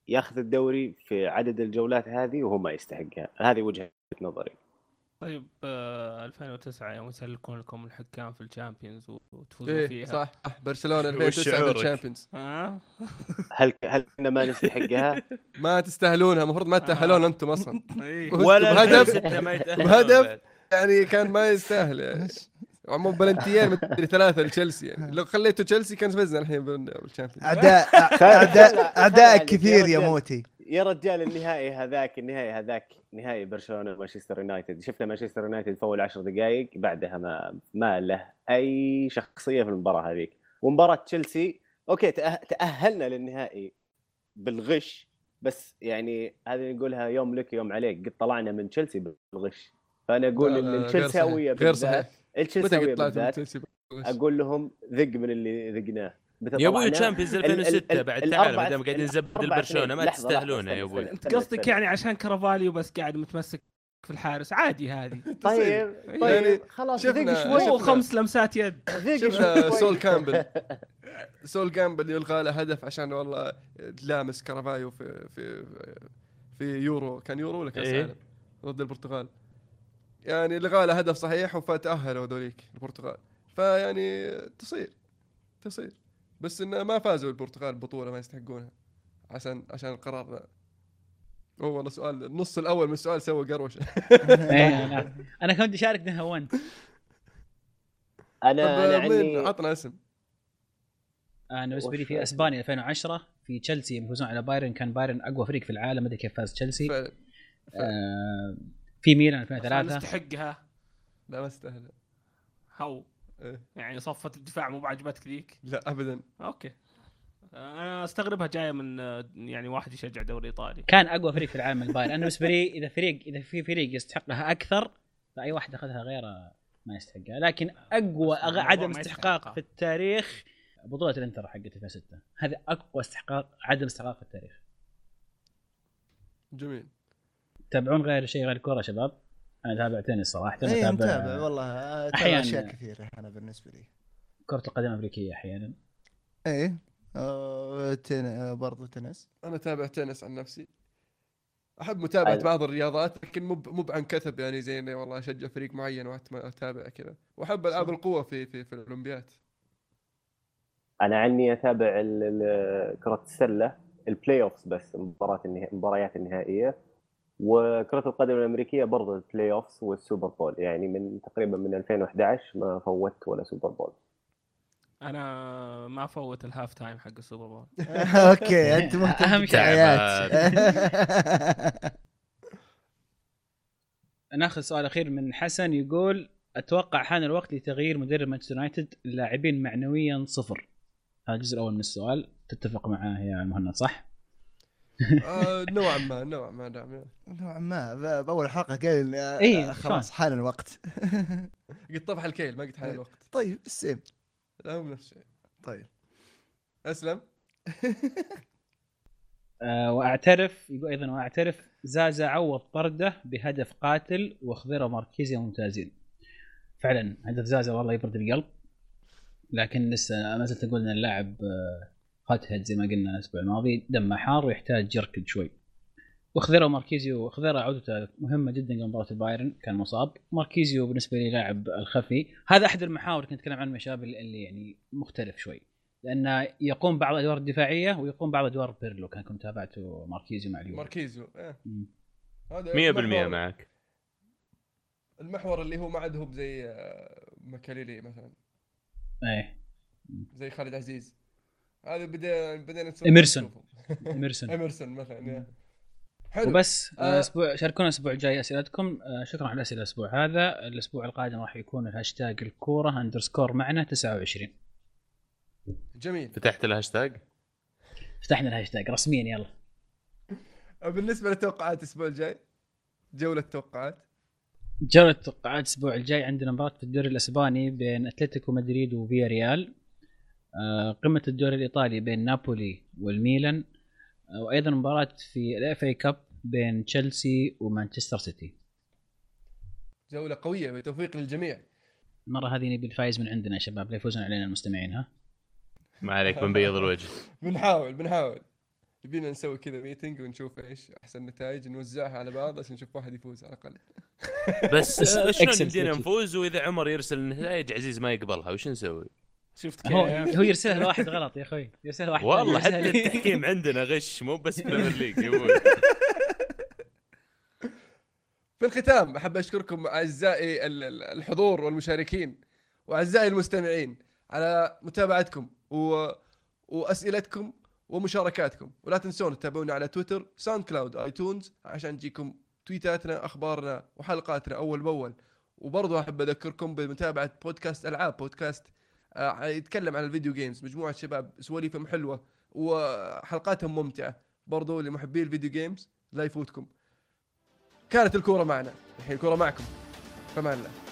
ياخذ الدوري في عدد الجولات هذه وهو ما يستحقها هذه وجهة نظري طيب آه 2009 يوم يسلكون لكم الحكام في ال Champions وتفوزوا إيه فيها. صح. برشلونة وش 2009 في شعورك؟ ال Champions. ها هل هل كنا ما نستحقها؟ ما تستاهلونها المفروض ما تتاهلون أنتم أصلا. إيه. ولا بهدف 2006 ما يتأهلون بهدف. يعني كان ما يستاهل. يعني عمو بلنتيين مدري ثلاثة لتشيلسي يعني. لو خليتوا تشيلسي كان فزنا الحين بال- بال Champions اعداء اعداء اعداء كثير يا. موتي. يا رجال النهائي هذاك النهائي هذاك نهائي برشلونة مانشستر يونايتد. شفنا مانشستر يونايتد أول 10 دقائق بعدها ما ما له أي شخصية في المباراة هذيك. ومباراة تشيلسي okay تأهلنا للنهائي بالغش بس يعني هذه نقولها يوم لك يوم عليك. قد طلعنا من تشيلسي بالغش. فأنا أقول إن التشيلساويه. غير صحيح. التشيلساويه من بالذات تشيلسي أقول لهم ذق من اللي ذقناه. يا أبوي؟ تشامبيونز ال- ال- 2006 ال- بعد تعال ما دام قاعدين نزبد الأربعة برشلونه سنين. ما استنى، يا أبوي. انت قصدك. يعني عشان كرافاليو بس قاعد متمسك في الحارس؟ عادي هذه. طيب يعني طيب خلاص شفنا- ذق مو شوي شفنا- خمس لمسات يد. شفنا شوي. سول كامبل. سول كامبل يلغى له هدف عشان والله لامس كرافايو في في في يورو. كان يورو ولا كأس إيه. عالم ضد البرتغال. يعني لغى له هدف صحيح فتاهلوا ذوليك البرتغال. فيعني تصير تصير. بس إنه ما فازوا البرتغال ببطوله ما يستحقونها. عشان عشان القرار. ذا هو والله سؤال النص الأول من السؤال سوى قروشة. إيه، أنا- أنا كنت أشارك ده هونت أنا أنا عني عطنا اسم. أنا بالنسبة لي في؟ إسبانيا 2010 في تشيلسي يفوزون على بايرن كان بايرن أقوى فريق في العالم ما أدري كيف فاز تشيلسي. فعلا. آه في ميلان عشان 2003 نستحقها؟ لا ما استاهل هو إيه. يعني صفة الدفاع مو بعجبتك ذيك؟ لا ابدا. okay. أنا أستغربها جاية من يعني واحد يشجع دوري إيطالي. كان أقوى فريق في العالم البايرن. أنا بالنسبة لي إذا فريق إذا في فريق يستحقها أكثر فأي واحد أخذها غيره ما يستحقها. لكن أقوى عدم استحقاق. في التاريخ بطولة الإنتر حقت 2006 هذا أقوى استحقاق عدم استحقاق في التاريخ. جميل. تتابعون غير شيء غير الكورة شباب؟ أنا تابع تنس صراحة اي متابع والله أتابع أحياناً. أشياء كثيرة أنا بالنسبة لي. كرة القدم الامريكيه أحيانا. إيه آه، تن... آه، برضو تنس. أنا أتابع تنس عن نفسي. أحب متابعة بعض الرياضات لكن مو مو عن كثب يعني زي اني والله أشجع فريق معين واتابع كذا. وأحب ألعاب القوة في في في الاولمبياد أنا عني أتابع ال- ال- كرة السلة ال playoffs بس المباراة النها... المباريات النهائية. وكرة القدم الأمريكية برضه ال playoffs وال Super Bowl. يعني من تقريبا من 2011 ما فوتت ولا Super Bowl. أنا ما فوت ال half time حق ال Super Bowl. okay أنت مهتم أهم شيء. ناخذ سؤال أخير من حسن يقول أتوقع حان الوقت لتغيير مدرب مانشستر يونايتد اللاعبين معنويا صفر. هذا الجزء الأول من السؤال. تتفق معاه يا مهند صح؟ آه نوعا ما نوعا ما نعم. نوعا ما. ب- بأول حلقة قال آه، إيه، خلاص حان الوقت. قد طفح الكيل ما قد حان الوقت. طيب السيم. لا مو نفس الشيء. طيب. أسلم. وأعترف يقول أيضا وأعترف زازا عوض طرده بهدف قاتل وخضيره ماركيزيا ممتازين. فعلا هدف زازا والله يبرد القلب. لكن لسه ما زلت أقول إن اللاعب hothead زي ما قلنا الأسبوع الماضي دمه حار ويحتاج يركض شوي. وخضيره ماركيزيو خضيره عودته مهمة جدا قبل مباراة البايرن كان مصاب. ماركيزيو بالنسبة لي لاعب الخفي. هذا أحد المحاور كنت أتكلم عنه يا شباب اللي يعني مختلف شوي. لأنه يقوم بعض الادوار الدفاعية ويقوم بعض أدوار بيرلو كان كنت تابعته ماركيزيو مع اليوم ماركيزيو إيه. مم. هذا 100% المحور- معك. المحور اللي هو ما عاد هو زي آه، مكاليلي مثلا. إيه. زي خالد عزيز. هذا بدينا بدينا. نشوفه. ايمرسون ايمرسون مثلا. حلو. وبس آه. أسبوع شاركونا الأسبوع الجاي أسئلتكم. آه، شكرا على الاسئله الأسبوع هذا. الأسبوع القادم راح يكون الهاشتاج الكورة underscore معنا 29 جميل. فتحت الهاشتاج؟ فتحنا الهاشتاج رسميا يلا. بالنسبة للتوقعات الأسبوع الجاي جولة توقعات. جولة التوقعات الأسبوع الجاي عندنا مباراة في الدوري الأسباني بين أتلتيكو مدريد وفيا ريال آه، قمة الدوري الإيطالي بين نابولي والميلان آه، وأيضا مباراة في ال FA Cup بين تشيلسي ومانشستر سيتي. جولة قوية بتوفيق للجميع. المرة هذه نبي الفايز من عندنا يا شباب لا يفوزون علينا المستمعين ها؟ ما عليك بنبيض الوجه. بنحاول بنحاول. يبينا نسوي كذا meeting ونشوف إيش أحسن نتائج نوزعها على بعض عشان نشوف واحد يفوز على الأقل. بس شلون logic. نفوز وإذا عمر يرسل النتائج عزيز ما يقبلها وش نسوي؟ شفت هو كيف؟ هو يرسلها لواحد غلط يا أخوي. يرسلها واحد والله حتى. التحكيم عندنا غش مو بس Premier League يا أبوي في الختام أحب أشكركم أعزائي ال- ال- الحضور والمشاركين وأعزائي المستمعين على متابعتكم و... وأسئلتكم ومشاركاتكم. ولا تنسون تتابعونا على تويتر SoundCloud iTunes عشان تجيكم تويتاتنا أخبارنا وحلقاتنا أول بأول. وبرضه أحب أذكركم بمتابعة بودكاست ألعاب بودكاست يتكلم عن ال video games مجموعة شباب سواليفهم حلوة وحلقاتهم ممتعة. برضو لمحبي ال video games لا يفوتكم. كانت الكورة معنا. الحين الكورة معكم. فمان الله.